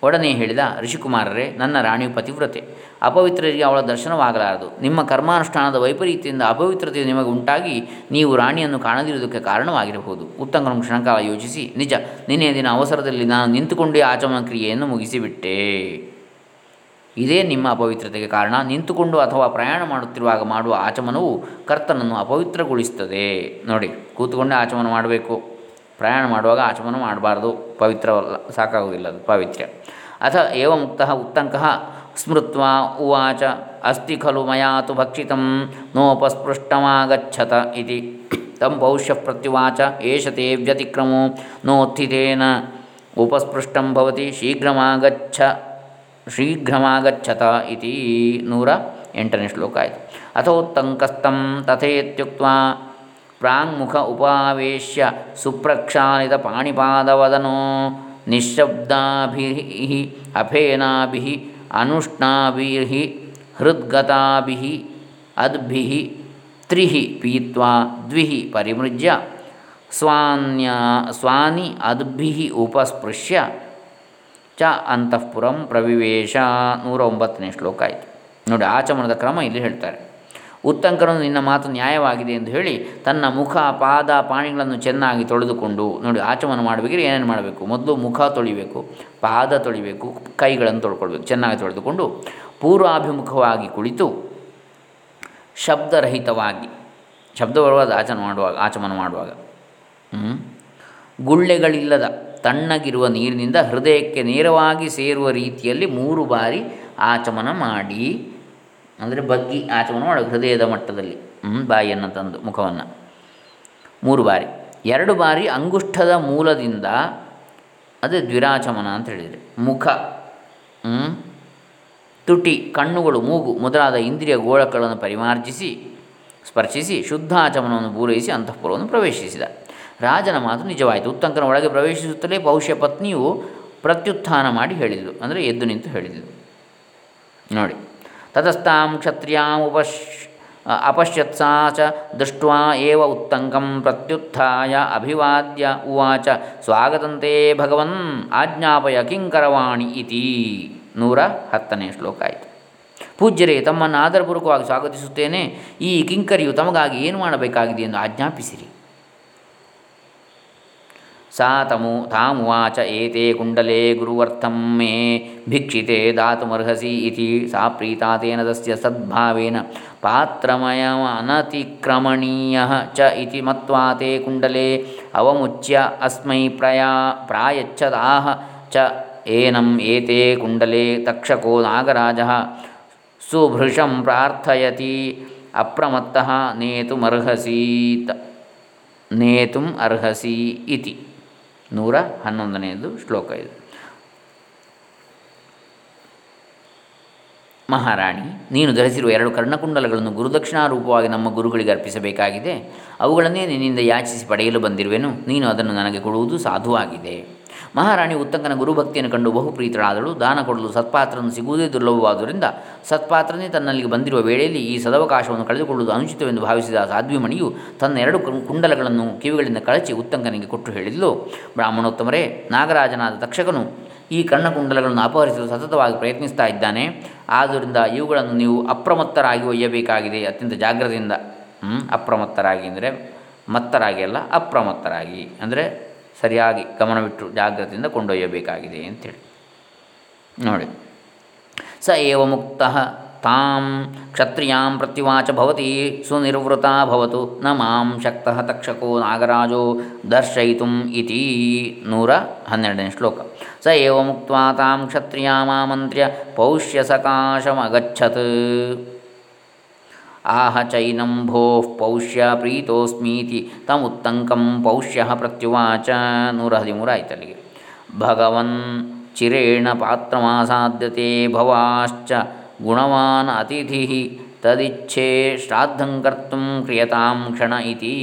ಒಡನೆ ಹೇಳಿದ ಋಷಿಕುಮಾರರೇ, ನನ್ನ ರಾಣಿಯು ಪತಿವ್ರತೆ. ಅಪವಿತ್ರರಿಗೆ ಅವಳ ದರ್ಶನವಾಗಲಾರದು. ನಿಮ್ಮ ಕರ್ಮಾನುಷ್ಠಾನದ ವೈಪರೀತ್ಯದಿಂದ ಅಪವಿತ್ರತೆಯು ನಿಮಗೆ ಉಂಟಾಗಿ ನೀವು ರಾಣಿಯನ್ನು ಕಾಣದಿರುವುದಕ್ಕೆ ಕಾರಣವಾಗಿರಬಹುದು. ಉತ್ತಂಗನ ಕ್ಷಣಕಾಲ ಯೋಚಿಸಿ. ನಿಜ, ನಿನ್ನೆ ದಿನ ಅವಸರದಲ್ಲಿ ನಾನು ನಿಂತುಕೊಂಡೇ ಆಚಮನ ಕ್ರಿಯೆಯನ್ನು ಮುಗಿಸಿಬಿಟ್ಟೆ. ಇದೇ ನಿಮ್ಮ ಅಪವಿತ್ರತೆಗೆ ಕಾರಣ. ನಿಂತುಕೊಂಡು ಅಥವಾ ಪ್ರಯಾಣ ಮಾಡುತ್ತಿರುವಾಗ ಮಾಡುವ ಆಚಮನವು ಕರ್ತನನ್ನು ಅಪವಿತ್ರಗೊಳಿಸುತ್ತದೆ. ನೋಡಿ, ಕೂತುಕೊಂಡೇ ಆಚಮನ ಮಾಡಬೇಕು. ಪ್ರಯಾಣ ಮಾಡುವಾಗ ಆಚಮನ ಮಾಡಬಾರ್ದು. ಪವಿತ್ರವಲ್ಲ, ಸಾಕಾಗುವುದಿಲ್ಲ ಅದು ಪಾವಿತ್ರ್ಯ ಅಥ ಏವ ಮುಕ್ತ ಉತ್ತಂಕ ಸ್ಮೃತ್ ಉವಾಚ, ಅಸ್ತಿ ಖಲು ಮಯಾತು ಭಕ್ಷಿತಂ ನೋಪಸ್ಪೃಷ್ಟಮಾಗಚ್ಚತ ಇತಿ. ತಂ ಪೌಷ್ಯ ಪ್ರತ್ಯುವಾಚ ಏಷತೆ ವ್ಯತಿಕ್ರಮೋ ನೋತ್ಥಿತೇನ ಉಪಸ್ಪೃಷ್ಟಂ ಭವತಿ ಶೀಘ್ರಮಾಗಚ್ಚ ಶೀಘ್ರಮಾಗಚ್ಚತ ಇತಿ ನೂರ ಎಂಟನೇ ಶ್ಲೋಕ ಆಯಿತು. ಅಥೋತ್ತಂಕಸ್ತಂ ತಥೇತ್ಯುಕ್ತ ಪ್ರಾಂಗ್ಮುಖ ಉಪಾವೇಶ್ಯ ಸುಪ್ರಕ್ಷಾಲಿತ ಪಾಣಿಪಾದವದನೋ ನಿಶ್ಶಬ್ದಾಭಿ ಅಫೇನಾಭಿ ಅನುಷ್ಣಾಭಿ ಹೃದ್ಗತಾಭಿ ಅದ್ಭಿ ತ್ರಿಹಿ ಪೀತ್ವಾ ದ್ವಿಹಿ ಪರಿಮೃಜ್ಯ ಸ್ವಾನ್ಯ ಸ್ವಾನಿ ಅದ್ಭಿ ಉಪಸ್ಪೃಶ್ಯ ಚ ಅಂತಃಪುರಂ ಪ್ರವಿವೇಶ ನೂರ ಒಂಬತ್ತನೇ ಶ್ಲೋಕ ಆಯಿತು. ನೋಡಿ, ಆಚಮನದ ಕ್ರಮ ಇಲ್ಲಿ ಹೇಳ್ತಾರೆ. ಉತ್ತಂಕನು ನಿನ್ನ ಮಾತು ನ್ಯಾಯವಾಗಿದೆ ಎಂದು ಹೇಳಿ ತನ್ನ ಮುಖ, ಪಾದ, ಪಾಣಿಗಳನ್ನು ಚೆನ್ನಾಗಿ ತೊಳೆದುಕೊಂಡು ನೋಡಿ, ಆಚಮನ ಮಾಡಬೇಕಿದ್ರೆ ಏನೇನು ಮಾಡಬೇಕು? ಮೊದಲು ಮುಖ ತೊಳಿಬೇಕು, ಪಾದ ತೊಳಿಬೇಕು, ಕೈಗಳನ್ನು ತೊಳ್ಕೊಳ್ಬೇಕು, ಚೆನ್ನಾಗಿ ತೊಳೆದುಕೊಂಡು ಪೂರ್ವಾಭಿಮುಖವಾಗಿ ಕುಳಿತು ಶಬ್ದರಹಿತವಾಗಿ ಶಬ್ದ ಬರುವಾಗ ಆಚಮನ ಮಾಡುವಾಗ ಆಚಮನ ಮಾಡುವಾಗ ಗುಳ್ಳೆಗಳಿಲ್ಲದ ತಣ್ಣಗಿರುವ ನೀರಿನಿಂದ ಹೃದಯಕ್ಕೆ ನೇರವಾಗಿ ಸೇರುವ ರೀತಿಯಲ್ಲಿ ಮೂರು ಬಾರಿ ಆಚಮನ ಮಾಡಿ. ಅಂದರೆ ಬಗ್ಗಿ ಆಚಮನ ಮಾಡಬೇಕು ಹೃದಯದ ಮಟ್ಟದಲ್ಲಿ ಬಾಯಿಯನ್ನು ತಂದು ಮುಖವನ್ನು. ಮೂರು ಬಾರಿ. ಎರಡು ಬಾರಿ ಅಂಗುಷ್ಠದ ಮೂಲದಿಂದ, ಅದೇ ದ್ವಿರಾಚಮನ ಅಂತ ಹೇಳಿದರೆ, ಮುಖ ತುಟಿ, ಕಣ್ಣುಗಳು, ಮೂಗು ಮೊದಲಾದ ಇಂದ್ರಿಯ ಗೋಳಕಗಳನ್ನು ಪರಿಮಾರ್ಜಿಸಿ, ಸ್ಪರ್ಶಿಸಿ, ಶುದ್ಧಾಚಮನವನ್ನು ಪೂರೈಸಿ ಅಂತಃಪುರವನ್ನು ಪ್ರವೇಶಿಸಿದ. ರಾಜನ ಮಾತು ನಿಜವಾಯಿತು. ಉತ್ತಂಕನ ಒಳಗೆ ಪ್ರವೇಶಿಸುತ್ತಲೇ ಬಹುಶಃ ಪತ್ನಿಯು ಪ್ರತ್ಯುತ್ಥಾನ ಮಾಡಿ ಹೇಳಿದಳು ಅಂದರೆ ಎದ್ದು ನಿಂತು ಹೇಳಿದಳು ನೋಡಿ. ತತಸ್ತಾಂ ಕ್ಷತ್ರಿಯಾಂ ಉಪಶ್ ಅಪಶ್ಯತ್ಸಾ ಚ ದೃಷ್ಟ್ವಾ ಏವ ಉತ್ತಂಕಂ ಪ್ರತ್ಯುತ್ಥಾಯ ಅಭಿವಾದ್ಯ ಉವಾಚ ಸ್ವಾಗತಂತೆ ಭಗವನ್ ಆಜ್ಞಾಪಯ ಕಿಂಕರವಾಣಿ ಇತಿ. ನೂರ ಹತ್ತನೇ ಶ್ಲೋಕ ಆಯಿತು. ಪೂಜ್ಯರೇ, ತಮ್ಮನ್ನು ಆಧಾರಪೂರ್ವಕವಾಗಿ ಸ್ವಾಗತಿಸುತ್ತೇನೆ. ಈ ಕಿಂಕರಿಯು ತಮಗಾಗಿ ಏನು ಮಾಡಬೇಕಾಗಿದೆ ಎಂದು ಆಜ್ಞಾಪಿಸಿರಿ. ಸಾ ತಮು ತಾಮುವಾಚ ಏತೆ ಕುಂಡಲೆ ಗುರುವರ್ಥಂ ಮೇ ಭಿಕ್ಷಿತೆ ದಾತುಮರ್ಹಸಿ ಇತಿ ಸಾ ಪ್ರೀತಾ ತೇನ ತಸ್ಯ ಸದ್ಭಾವೇನ ಪಾತ್ರಮಯಮನತಿಕ್ರಮಣೀಯ ಚ ಇತಿ ಮತ್ವಾ ತೇ ಕುಂಡಲೆ ಅವಮುಚ್ಯ ಅಸ್ಮೈ ಪ್ರಯಾ ಪ್ರಾಯಚ್ಛದಾಹ ಚ ಏನಂ ಏತೆ ಕುಂಡಲೆ ತಕ್ಷಕೋ ನಾಗರಾಜ ಸುಭೃಶಂ ಪ್ರಾರ್ಥಯತಿ ಅಪ್ರಮತ್ತಃ ನೇತುಮರ್ಹಸೀತ ನೇತುಂ ಅರ್ಹಸಿ ಇತಿ ನೂರ ಹನ್ನೊಂದನೆಯದು ಶ್ಲೋಕ ಇದು. ಮಹಾರಾಣಿ, ನೀನು ಧರಿಸಿರುವ ಎರಡು ಕರ್ಣಕುಂಡಲಗಳನ್ನು ಗುರುದಕ್ಷಿಣಾರೂಪವಾಗಿ ನಮ್ಮ ಗುರುಗಳಿಗೆ ಅರ್ಪಿಸಬೇಕಾಗಿದೆ. ಅವುಗಳನ್ನೇ ನಿನ್ನಿಂದ ಯಾಚಿಸಿ ಪಡೆಯಲು ಬಂದಿರುವೆನು. ನೀನು ಅದನ್ನು ನನಗೆ ಕೊಡುವುದು ಸಾಧುವಾಗಿದೆ. ಮಹಾರಾಣಿ ಉತ್ತಂಕನ ಗುರುಭಕ್ತಿಯನ್ನು ಕಂಡು ಬಹು ಪ್ರೀತಳಾದಳು ದಾನ ಕೊಡಲು ಸತ್ಪಾತ್ರನು ಸಿಗುವುದೇ ದುರ್ಲಭವಾದುದರಿಂದ ಸತ್ಪಾತ್ರನೇ ತನ್ನಲ್ಲಿಗೆ ಬಂದಿರುವ ವೇಳೆಯಲ್ಲಿ ಈ ಸದವಕಾಶವನ್ನು ಕಳೆದುಕೊಳ್ಳುವುದು ಅನುಚಿತವೆಂದು ಭಾವಿಸಿದ ಸಾಧ್ವಿಮಣಿಯು ತನ್ನ ಎರಡು ಕುಂಡಲಗಳನ್ನು ಕಿವಿಗಳಿಂದ ಕಳಚಿ ಉತ್ತಂಕನಿಗೆ ಕೊಟ್ಟು ಹೇಳಿದ್ದು ಬ್ರಾಹ್ಮಣೋತ್ತಮರೇ, ನಾಗರಾಜನಾದ ತಕ್ಷಕನು ಈ ಕರ್ಣಕುಂಡಲಗಳನ್ನು ಅಪಹರಿಸಲು ಸತತವಾಗಿ ಪ್ರಯತ್ನಿಸ್ತಾ ಇದ್ದಾನೆ. ಆದ್ದರಿಂದ ಇವುಗಳನ್ನು ನೀವು ಅಪ್ರಮತ್ತರಾಗಿ ಒಯ್ಯಬೇಕಾಗಿದೆ. ಅತ್ಯಂತ ಜಾಗ್ರತೆಯಿಂದ ಅಪ್ರಮತ್ತರಾಗಿ ಅಂದರೆ ಮತ್ತರಾಗಿ ಅಲ್ಲ, ಅಪ್ರಮತ್ತರಾಗಿ ಅಂದರೆ ಸರಿಯಾಗಿ ಗಮನವಿಟ್ಟು ಜಾಗ್ರತೆಯಿಂದ ಕೊಂಡೊಯ್ಯಬೇಕಾಗಿದೆ ಅಂತೇಳಿ. ನೋಡಿ. ಸ ಏವ ಮುಕ್ತ ತಾಂ ಕ್ಷತ್ರಿಯಾಂ ಪ್ರತಿವಾಚ ಭವತಿ ಸುನಿರ್ವೃತ ಭವತು ನ ಮಾಂ ಶಕ್ತ ತಕ್ಷಕೋ ನಾಗರಾಜೋ ದರ್ಶಯಿತು ಇತಿ ನೂರ ಹನ್ನೆರಡನೇ ಶ್ಲೋಕ. ಸ ಏವ ಮುಕ್ತ ತಾಂ ಕ್ಷತ್ರಿಯಾಮಾಮಂತ್ರ್ಯ ಪೌಷ್ಯ ಸಕಾಶಮಗಚ್ಚತ್ ಆಹ ಚೈನಂ ಭೋ ಪೌಷ್ಯ ಪ್ರೀತೋಸ್ಮೀತಿ ತಮುತ್ತಂಕಂ ಪೌಷ್ಯ ಪ್ರತ್ಯುವಾಚ ನೂರ ಹದಿಮೂರು ಆಯ್ತು ಅಲ್ಲಿಗೆ ಭಗವನ್ ಚಿರೇಣ ಪಾತ್ರಮಾಸಾದ್ಯತೆ ಭವಾಶ್ಚ ಗುಣವಾನ್ ಅತಿಥಿ ತದಿಚ್ಛೆ ಶ್ರಾದ್ದಂ ಕರ್ತು ಕ್ರಿಯತಾಂ ಕ್ಷಣ ಇತಿ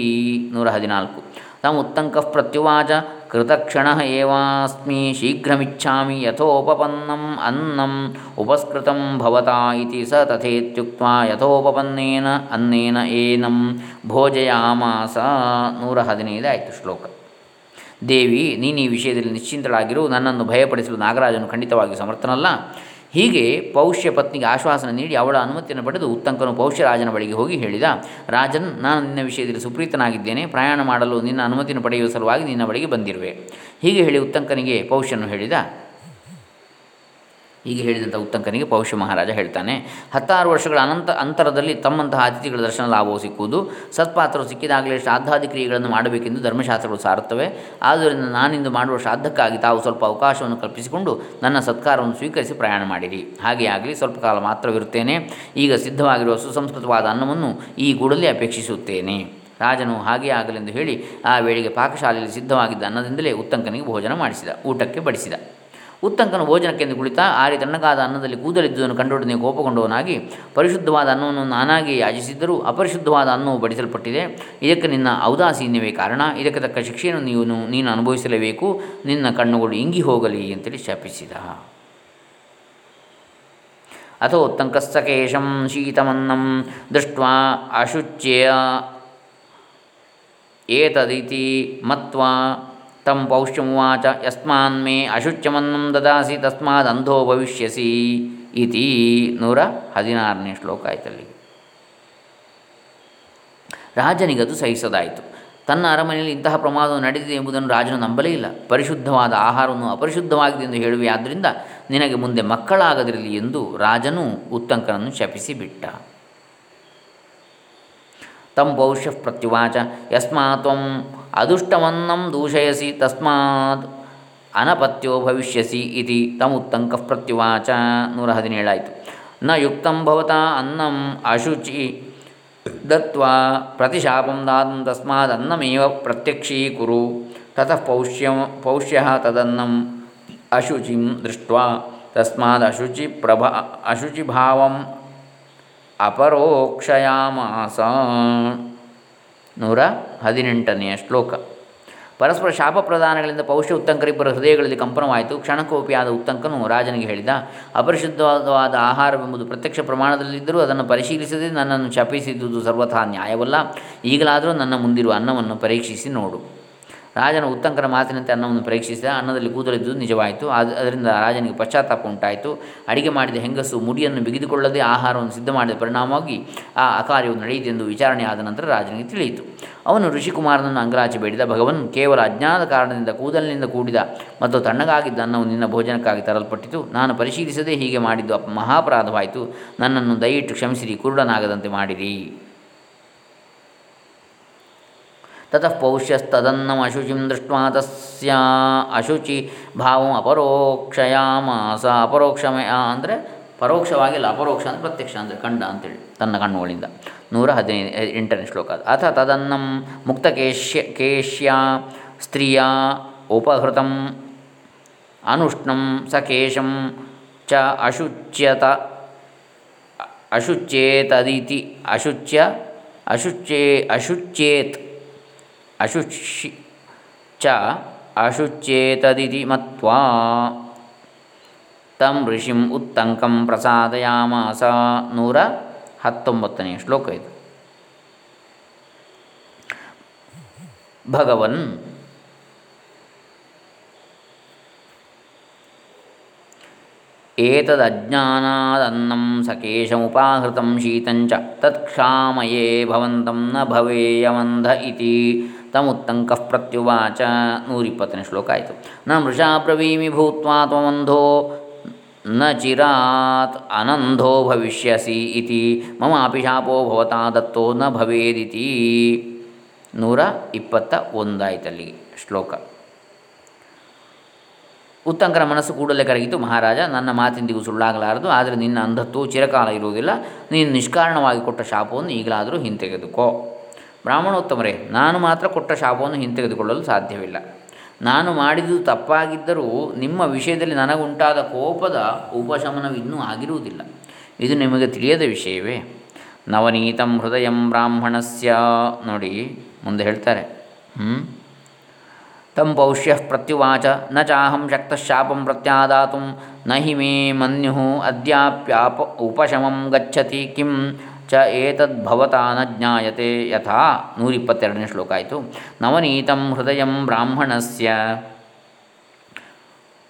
ನೂರ ಹದಿನಾಲ್ಕು ತಮುತ್ತಂಕಃ ಪ್ರತ್ಯುವಾಚ ಕೃತಕ್ಷಣ ಏವಾಸ್ಮಿ ಶೀಘ್ರಮಿಚ್ಛಾಮಿ ಯಥೋಪಪನ್ನಂ ಅನ್ನಂ ಉಪಸ್ಕೃತಂ ಭವತಾ ಇತಿ ಸ ತಥೇತ್ಯುಕ್ತ ಯಥೋಪಪನ್ನೇನ ಅನ್ನೇನ ಏನಂ ಭೋಜಯಾಮಾಸ ನೂರ ಹದಿನೈದು ಆಯಿತು ಶ್ಲೋಕ. ದೇವಿ, ನೀನು ಈ ವಿಷಯದಲ್ಲಿ ನಿಶ್ಚಿಂತಳಾಗಿರು, ನನ್ನನ್ನು ಭಯಪಡಿಸಲು ನಾಗರಾಜನು ಖಂಡಿತವಾಗಿ ಸಮರ್ಥನಲ್ಲ. ಹೀಗೆ ಪೌಷ್ಯ ಪತ್ನಿಗೆ ಆಶ್ವಾಸನ ನೀಡಿ ಅವಳ ಅನುಮತಿಯನ್ನು ಪಡೆದು ಉತ್ತಂಕನು ಪೌಷ್ಯರಾಜನ ಬಳಿಗೆ ಹೋಗಿ ಹೇಳಿದ, ರಾಜನ್, ನಾನು ನಿನ್ನ ವಿಷಯದಲ್ಲಿ ಸುಪ್ರೀತನಾಗಿದ್ದೇನೆ. ಪ್ರಯಾಣ ಮಾಡಲು ನಿನ್ನ ಅನುಮತಿಯನ್ನು ಪಡೆಯುವ ಸಲುವಾಗಿ ನಿನ್ನ ಬಳಿಗೆ ಬಂದಿರುವೆ. ಹೀಗೆ ಹೇಳಿ ಉತ್ತಂಕನಿಗೆ ಪೌಷ್ಯನು ಹೇಳಿದ ಹೀಗೆ ಹೇಳಿದಂಥ ಉತ್ತಂಕನಿಗೆ ಪೌಷ್ಯ ಮಹಾರಾಜ ಹೇಳ್ತಾನೆ. ಹತ್ತಾರು ವರ್ಷಗಳ ಅನಂತ ಅಂತರದಲ್ಲಿ ತಮ್ಮಂತಹ ಅತಿಥಿಗಳ ದರ್ಶನ ಲಾಭವು ಸಿಕ್ಕುವುದು. ಸತ್ಪಾತ್ರರು ಸಿಕ್ಕಿದಾಗಲೇ ಶ್ರಾದ್ದಾದಿ ಕ್ರಿಯೆಗಳನ್ನು ಮಾಡಬೇಕೆಂದು ಧರ್ಮಶಾಸ್ತ್ರಗಳು ಸಾರುತ್ತವೆ. ಆದ್ದರಿಂದ ನಾನಿಂದು ಮಾಡುವ ಶ್ರಾದ್ದಕ್ಕಾಗಿ ತಾವು ಸ್ವಲ್ಪ ಅವಕಾಶವನ್ನು ಕಲ್ಪಿಸಿಕೊಂಡು ನನ್ನ ಸತ್ಕಾರವನ್ನು ಸ್ವೀಕರಿಸಿ ಪ್ರಯಾಣ ಮಾಡಿರಿ. ಹಾಗೆ ಆಗಲಿ, ಸ್ವಲ್ಪ ಕಾಲ ಮಾತ್ರವಿರುತ್ತೇನೆ. ಈಗ ಸಿದ್ಧವಾಗಿರುವ ಸುಸಂಸ್ಕೃತವಾದ ಅನ್ನವನ್ನು ಈ ಗೂಡಲ್ಲಿ ಅಪೇಕ್ಷಿಸುತ್ತೇನೆ. ರಾಜನು ಹಾಗೆ ಆಗಲೆಂದು ಹೇಳಿ ಆ ವೇಳೆಗೆ ಪಾಕಶಾಲೆಯಲ್ಲಿ ಸಿದ್ಧವಾಗಿದ್ದ ಅನ್ನದಿಂದಲೇ ಉತ್ತಂಕನಿಗೆ ಭೋಜನ ಮಾಡಿಸಿದ, ಊಟಕ್ಕೆ ಬಡಿಸಿದ. ಉತ್ತಂಕನು ಭೋಜನಕ್ಕೆಂದು ಕುಳಿತ ಆರಿ ತಣ್ಣಗಾದ ಅನ್ನದಲ್ಲಿ ಕೂದಲಿದ್ದುದನ್ನು ಕಂಡುಹಿಡಿದು ಕೋಪಗೊಂಡವನಾಗಿ. ಪರಿಶುದ್ಧವಾದ ಅನ್ನವನ್ನು ನಾನಾಗಿ ಯಾಜಿಸಿದ್ದರೂ ಅಪರಿಶುದ್ಧವಾದ ಅನ್ನವು ಬಡಿಸಲ್ಪಟ್ಟಿದೆ. ಇದಕ್ಕೆ ನಿನ್ನ ಔದಾಸೀನ್ಯವೇ ಕಾರಣ. ಇದಕ್ಕೆ ತಕ್ಕ ಶಿಕ್ಷೆಯನ್ನು ನೀವು ನೀನು ಅನುಭವಿಸಲೇಬೇಕು. ನಿನ್ನ ಕಣ್ಣುಗಳು ಇಂಗಿ ಹೋಗಲಿ ಅಂತೇಳಿ ಶಾಪಿಸಿದ. ಅಥೋ ಉತ್ತಂಕಸ್ತಕೇಶಂ ಶೀತಮನ್ನಂ ದೃಷ್ಟ ಅಶುಚ್ಯ ಏತದಿತಿ ಮತ್ವಾ ತಂ ಪೌಷ್ಯಮುವಾಚ ಯಸ್ಮಾನ್ಮೇ ಅಶುಚ್ಯಮನ್ನಂ ದದಾಸಿ ತಸ್ಮಾದ್ ಅಂಧೋ ಭವಿಷ್ಯಸಿ ಇತಿ ನೂರ ಹದಿನಾರನೇ ಶ್ಲೋಕ ಆಯ್ತಲ್ಲಿ. ರಾಜನಿಗದು ಸಹಿಸದಾಯಿತು. ತನ್ನ ಅರಮನೆಯಲ್ಲಿ ಇಂತಹ ಪ್ರಮಾದವು ನಡೆದಿದೆ ಎಂಬುದನ್ನು ರಾಜನು ನಂಬಲೇ ಇಲ್ಲ. ಪರಿಶುದ್ಧವಾದ ಆಹಾರವನ್ನು ಅಪರಿಶುದ್ಧವಾಗಿದೆ ಎಂದು ಹೇಳುವೆ ಆದ್ದರಿಂದ ನಿನಗೆ ಮುಂದೆ ಮಕ್ಕಳಾಗದಿರಲಿ ಎಂದು ರಾಜನು ಉತ್ತಂಕನನ್ನು ಶಪಿಸಿಬಿಟ್ಟ. ತಂ ಪೌಷ್ಯ ಪ್ರತ್ಯುವಾಚ ಯಸ್ಮಾತ್ವಂ ಅದೃಷ್ಟವನ್ನಂ ದೂಷಯಸಿ ತಸ್ಮಾತ್ ಅನಪತ್ಯೋ ಭವಿಷ್ಯಸಿ ಇತಿ ತಮುತ್ತಂಕ ಪ್ರತ್ಯುವಾಚ ನೂರ ಹದಿನೇಳಾಯಿತು. ನ ಯುಕ್ತಂ ಭವತಾ ಅನ್ನಂ ಅಶುಚಿ ದತ್ವಾ ಪ್ರತಿಶಾಪಂ ದಾತಂ ತಸ್ಮಾದ್ ಅನ್ನಮೇವ ಪ್ರತ್ಯಕ್ಷೀಕುರು ತತಃ ಪೌಷ್ಯ ಪೌಷ್ಯ ತದನ್ನಂ ಅಶುಚಿಂ ದೃಷ್ಟ್ವಾ ತಸ್ಮಾದ್ ಅಶುಚಿ ಪ್ರಭಾ ಅಶುಚಿಭಾವಂ ಅಪರೋಕ್ಷಯಾಮಾಸ. ನೂರ ಹದಿನೆಂಟನೆಯ ಶ್ಲೋಕ. ಪರಸ್ಪರ ಶಾಪ ಪ್ರದಾನಗಳಿಂದ ಪೌಷ್ಯ ಉತ್ತಂಕರಿಬ್ಬರ ಹೃದಯಗಳಲ್ಲಿ ಕಂಪನವಾಯಿತು. ಕ್ಷಣಕೋಪಿಯಾದ ಉತ್ತಂಕನು ರಾಜನಿಗೆ ಹೇಳಿದ, ಅಪರಿಶುದ್ಧವಾದ ಆಹಾರವೆಂಬುದು ಪ್ರತ್ಯಕ್ಷ ಪ್ರಮಾಣದಲ್ಲಿದ್ದರೂ ಅದನ್ನು ಪರಿಶೀಲಿಸದೆ ನನ್ನನ್ನು ಶಪಿಸಿದ್ದುದು ಸರ್ವಥಾ ನ್ಯಾಯವಲ್ಲ. ಈಗಲಾದರೂ ನನ್ನ ಮುಂದಿರುವ ಅನ್ನವನ್ನು ಪರೀಕ್ಷಿಸಿ ನೋಡು. ರಾಜನು ಉತ್ತಂಕರ ಮಾತಿನಂತೆ ಅನ್ನವನ್ನು ಪರೀಕ್ಷಿಸಿದ ಅನ್ನದಲ್ಲಿ ಕೂದಲಿದ್ದು ನಿಜವಾಯಿತು. ಅದರಿಂದ ರಾಜನಿಗೆ ಪಶ್ಚಾತ್ತಾಪ ಉಂಟಾಯಿತು. ಅಡಿಗೆ ಮಾಡಿದ ಹೆಂಗಸು ಮುಡಿಯನ್ನು ಬಿಗಿದುಕೊಳ್ಳದೆ ಆಹಾರವನ್ನು ಸಿದ್ಧ ಮಾಡಿದ ಪರಿಣಾಮವಾಗಿ ಆ ಅಕಾರ್ಯವು ನಡೆಯಿತೆಂದು ವಿಚಾರಣೆ ಆದ ನಂತರ ರಾಜನಿಗೆ ತಿಳಿಯಿತು. ಅವನು ಋಷಿಕುಮಾರನನ್ನು ಅಂಗರಾಜಿ ಬೇಡಿದ. ಭಗವನ್ ಕೇವಲ ಅಜ್ಞಾನದ ಕಾರಣದಿಂದ ಕೂದಲಿನಿಂದ ಕೂಡಿದ ಮತ್ತು ತಣ್ಣಗಾಗಿದ್ದ ಅನ್ನವು ನಿನ್ನ ಭೋಜನಕ್ಕಾಗಿ ತರಲ್ಪಟ್ಟಿತು. ನಾನು ಪರಿಶೀಲಿಸದೆ ಹೀಗೆ ಮಾಡಿದ್ದು ಮಹಾಪರಾಧವಾಯಿತು. ನನ್ನನ್ನು ದಯವಿಟ್ಟು ಕ್ಷಮಿಸಿರಿ. ಕುರುಡನಾಗದಂತೆ ಮಾಡಿರಿ. ತತಃ ಪೌಷ್ಯಸ್ತದನ್ನಮಶುಚಿಂ ದೃಷ್ಟ್ವಾ ತಸ್ಯ ಅಶುಚಿ ಭಾವಂ ಅಪರೋಕ್ಷಯಾಮಾಸ ಅಪರೋಕ್ಷಮಯ ಅಂದರೆ ಪರೋಕ್ಷವಾಗಿಲ್ಲ ಅಪರೋಕ್ಷ ಅಂದರೆ ಪ್ರತ್ಯಕ್ಷ ಅಂದರೆ ಕಂಡ ಅಂತೇಳಿ, ತನ್ನ ಕಣ್ಣುಗಳಿಂದ. ನೂರ ಹದಿನೈದು ಎಂಟನೇ ಶ್ಲೋಕ ಅಥ ತದನ್ನಂ ಮುಕ್ತಕೇಶ್ಯ, ಕೇಶ್ಯ ಸ್ತ್ರೀಯ ಉಪಹೃತಂ ಅನುಷ್ಣಂ ಸಕೇಶಂ ಚ ಅಶುಚ್ಯತ, ಅಶುಚ್ಯೇತದಿತಿ, ಅಶುಚ್ಯ, ಅಶುಚ್ಯೇ, ಅಶುಚ್ಯೇತ್. ಅಶುಚಿ, ಚ ಅಶುಚ್ಯೇತದಿತಿ ಮತ್ವಾ. ತಂ ಋಷಿಂ ಉತ್ತಂಕಂ ಪ್ರಸಾದಯಾಮಾಸ. ನೂರ ಹತ್ತೊಂಬತ್ತನೇ ಶ್ಲೋಕ ಇದು. ಭಗವನ್ ಏತದಜ್ಞಾನಾದನ್ನಂ ಸಕೇಶಮುಪಾಹೃತಂ ಶೀತಂಚ. ತತ್ಕ್ಷಾಮಯೇ ಭವಂತಂ ನ ಭವೇಯಮಂಧ ಇತಿ. ತಮುತ್ತಂಕಃ ಪ್ರತ್ಯುವಾಚ ನೂರಿಪ್ಪತ್ತನೇ ಶ್ಲೋಕ ಆಯಿತು ನ ಮೃಷಾ ಪ್ರವೀಮಿ ಭೂತ್ವಾ ತ್ವಮಂಧೋ ನ ಚಿರಾತ್ ಅನಂಧೋ ಭವಿಷ್ಯಸಿ ಇತಿ ಮಮಾಪಿ ಶಾಪೋ ಭವತಾ ದತ್ತೋ ನ ಭವೇದಿತಿ ನೂರ ಇಪ್ಪತ್ತ ಒಂದಾಯ್ತಲ್ಲಿ ಶ್ಲೋಕ। ಉತ್ತಂಕರ ಮನಸ್ಸು ಕೂಡಲೇ ಕರಗಿತು. ಮಹಾರಾಜ, ನನ್ನ ಮಾತಿಂದಿಗೂ ಸುಳ್ಳಾಗಲಾರದು. ಆದರೆ ನಿನ್ನ ಅಂಧತ್ವವು ಚಿರಕಾಲ ಇರುವುದಿಲ್ಲ. ನೀನು ನಿಷ್ಕಾರಣವಾಗಿ ಕೊಟ್ಟ ಶಾಪವನ್ನು ಈಗಲಾದರೂ ಹಿಂತೆಗೆದುಕೋ. ಬ್ರಾಹ್ಮಣೋತ್ತಮರೇ, ನಾನು ಮಾತ್ರ ಕೊಟ್ಟ ಶಾಪವನ್ನು ಹಿಂತೆಗೆದುಕೊಳ್ಳಲು ಸಾಧ್ಯವಿಲ್ಲ. ನಾನು ಮಾಡಿದುದು ತಪ್ಪಾಗಿದ್ದರೂ ನಿಮ್ಮ ವಿಷಯದಲ್ಲಿ ನನಗುಂಟಾದ ಕೋಪದ ಉಪಶಮನವಿನ್ನೂ ಆಗಿರುವುದಿಲ್ಲ. ಇದು ನಿಮಗೆ ತಿಳಿಯದ ವಿಷಯವೇ. ನವನೀತಂ ಹೃದಯಂ ಬ್ರಾಹ್ಮಣಸ್ಯ. ನೋಡಿ, ಮುಂದೆ ಹೇಳ್ತಾರೆ. ಹ್ಞೂ ತಂ ಪೌಷ್ಯ ಪ್ರತ್ಯುವಾಚ, ನ ಚಾಹಂ ಶಕ್ತಶಾಪಂ ಪ್ರತ್ಯಾದಾತು, ನ ಹಿ ಮೇ ಮನ್ಯು ಅದ್ಯಾಪ್ಯಾಪ ಉಪಶಮಂ ಗಚ್ಚತಿ ಕಿಂ ಚ ನ ಜ್ಞಾಯತೆ ಯಥಾ ನೂರಿಪ್ಪತ್ತೆರಡನೇ ಶ್ಲೋಕ ಆಯಿತು. ನವನೀತಂ ಹೃದಯ ಬ್ರಾಹ್ಮಣಸ್ಯ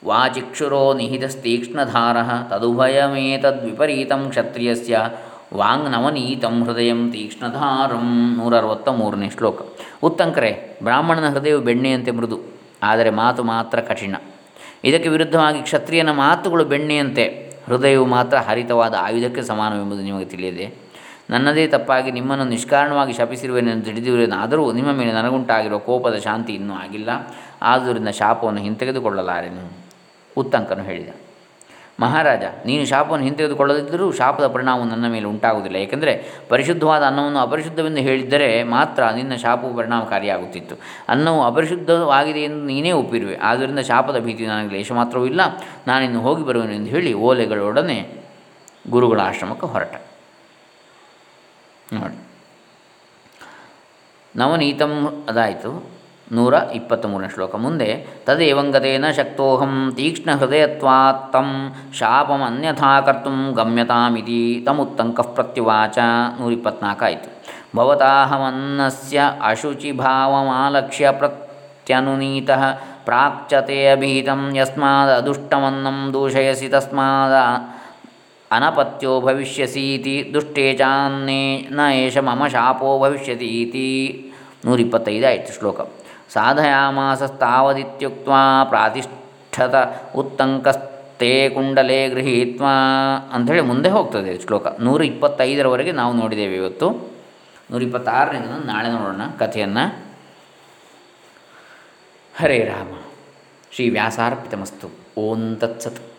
ವಾಚಿಕ್ಷುರೋ ನಿಹಿತಸ್ತೀಕ್ಷ್ಣಧಾರ ತದುಭಯಮೇತದ್ವಿಪರೀತಂ ಕ್ಷತ್ರಿಯಸ್ಯ ವಾಂಗ್ ನವನೀತಂ ಹೃದಯಂ ತೀಕ್ಷ್ಣಧಾರಂ ನೂರ ಅರವತ್ತ ಮೂರನೇ ಶ್ಲೋಕ. ಉತ್ತಂಕರೆ, ಬ್ರಾಹ್ಮಣನ ಹೃದಯವು ಬೆಣ್ಣೆಯಂತೆ ಮೃದು, ಆದರೆ ಮಾತು ಮಾತ್ರ ಕಠಿಣ. ಇದಕ್ಕೆ ವಿರುದ್ಧವಾಗಿ ಕ್ಷತ್ರಿಯನ ಮಾತುಗಳು ಬೆಣ್ಣೆಯಂತೆ, ಹೃದಯವು ಮಾತ್ರ ಹರಿತವಾದ ಆಯುಧಕ್ಕೆ ಸಮಾನವೆಂಬುದು ನಿಮಗೆ ತಿಳಿಯದೆ? ನನ್ನದೇ ತಪ್ಪಾಗಿ ನಿಮ್ಮನ್ನು ನಿಷ್ಕಾರಣವಾಗಿ ಶಪಿಸಿರುವೆನೆಂದು ತಿಳಿದಿರುವೆನಾದರೂ ನಿಮ್ಮ ಮೇಲೆ ನನಗುಂಟಾಗಿರುವ ಕೋಪದ ಶಾಂತಿ ಇನ್ನೂ ಆಗಿಲ್ಲ. ಆದುದರಿಂದ ಶಾಪವನ್ನು ಹಿಂತೆಗೆದುಕೊಳ್ಳಲಾರೆನು. ಉತ್ತಂಕನು ಹೇಳಿದ, ಮಹಾರಾಜ, ನೀನು ಶಾಪವನ್ನು ಹಿಂತೆಗೆದುಕೊಳ್ಳದಿದ್ದರೂ ಶಾಪದ ಪರಿಣಾಮವು ನನ್ನ ಮೇಲೆ ಉಂಟಾಗುವುದಿಲ್ಲ. ಏಕೆಂದರೆ ಪರಿಶುದ್ಧವಾದ ಅನ್ನವನ್ನು ಅಪರಿಶುದ್ಧವೆಂದು ಹೇಳಿದ್ದರೆ ಮಾತ್ರ ನಿನ್ನ ಶಾಪವು ಪರಿಣಾಮಕಾರಿಯಾಗುತ್ತಿತ್ತು. ಅನ್ನವು ಅಪರಿಶುದ್ಧವಾಗಿದೆ ಎಂದು ನೀನೇ ಒಪ್ಪಿರುವೆ. ಆದ್ದರಿಂದ ಶಾಪದ ಭೀತಿ ನನಗೆ ಲೇಷ ಮಾತ್ರವೂ ಇಲ್ಲ. ನಾನಿನ್ನು ಹೋಗಿ ಬರುವೆನು ಎಂದು ಹೇಳಿ ಓಲೆಗಳೊಡನೆ ಗುರುಗಳ ಆಶ್ರಮಕ್ಕೆ ಹೊರಟ. ನೋಡಿ. ನವನೀತಂ ಅದಾಯಿತು. ನೂರ ಇಪ್ಪತ್ತ್ಮೂರನೇ ಶ್ಲೋಕ. ಮುಂದೆ ತದೇವಂಗತೇನ ಶಕ್ತೋಹಂ ತೀಕ್ಷ್ಣ ಹೃದಯತ್ವಾತ್ ತಂ ಶಾಪಮನ್ಯಥಾ ಕರ್ತು ಗಮ್ಯತಾಮಿತಿ ತಮುತ್ತಂಕ ಪ್ರತ್ಯುವಾಚ. ನೂರಿಪ್ಪತ್ನಾಲ್ಕಾಯಿತು ಭವತಾಹಮನ್ನಸ್ಯ ಅಶುಚಿಭಾವಮಾಲಕ್ಷ್ಯ ಪ್ರತ್ಯನುನೀತ ಪ್ರಾಕ್ಚತೆ ಅಭೀತಂ ಯಸ್ಮಾದ ಅದೃಷ್ಟಮನ್ನಂ ದೂಷಯಸಿ ತಸ್ಮಾದ ಅನಪತ್ಯೋ ಭವಿಷ್ಯಸೀತಿ, ದುಷ್ಟೇ ಚಾನ್ನೇ ನ ಏಷ ಮಮ ಶಾಪೋ ಭವಿಷ್ಯತಿ ಇತಿ ನೂರಿಪ್ಪತ್ತೈದು ಆಯಿತು ಶ್ಲೋಕ. ಸಾಧಯಾಮಾಸಸ್ತಾವದಿತ್ಯುಕ್ತ ಪ್ರಾತಿಷ್ಠತ ಉತ್ತಂಕಸ್ತೆ ಕುಂಡಲೆ ಗೃಹೀತ್ವ ಅಂಥೇಳಿ ಮುಂದೆ ಹೋಗ್ತದೆ ಶ್ಲೋಕ. ನೂರ ಇಪ್ಪತ್ತೈದರವರೆಗೆ ನಾವು ನೋಡಿದ್ದೇವೆ ಇವತ್ತು. ನೂರ ಇಪ್ಪತ್ತಾರರಿಂದ ನಾಳೆ ನೋಡೋಣ ಕಥೆಯನ್ನು. ಹರೇ ರಾಮ. ಶ್ರೀ ವ್ಯಾಸಾರ್ಪಿತಮಸ್ತು. ಓಂ ತತ್ಸತ್.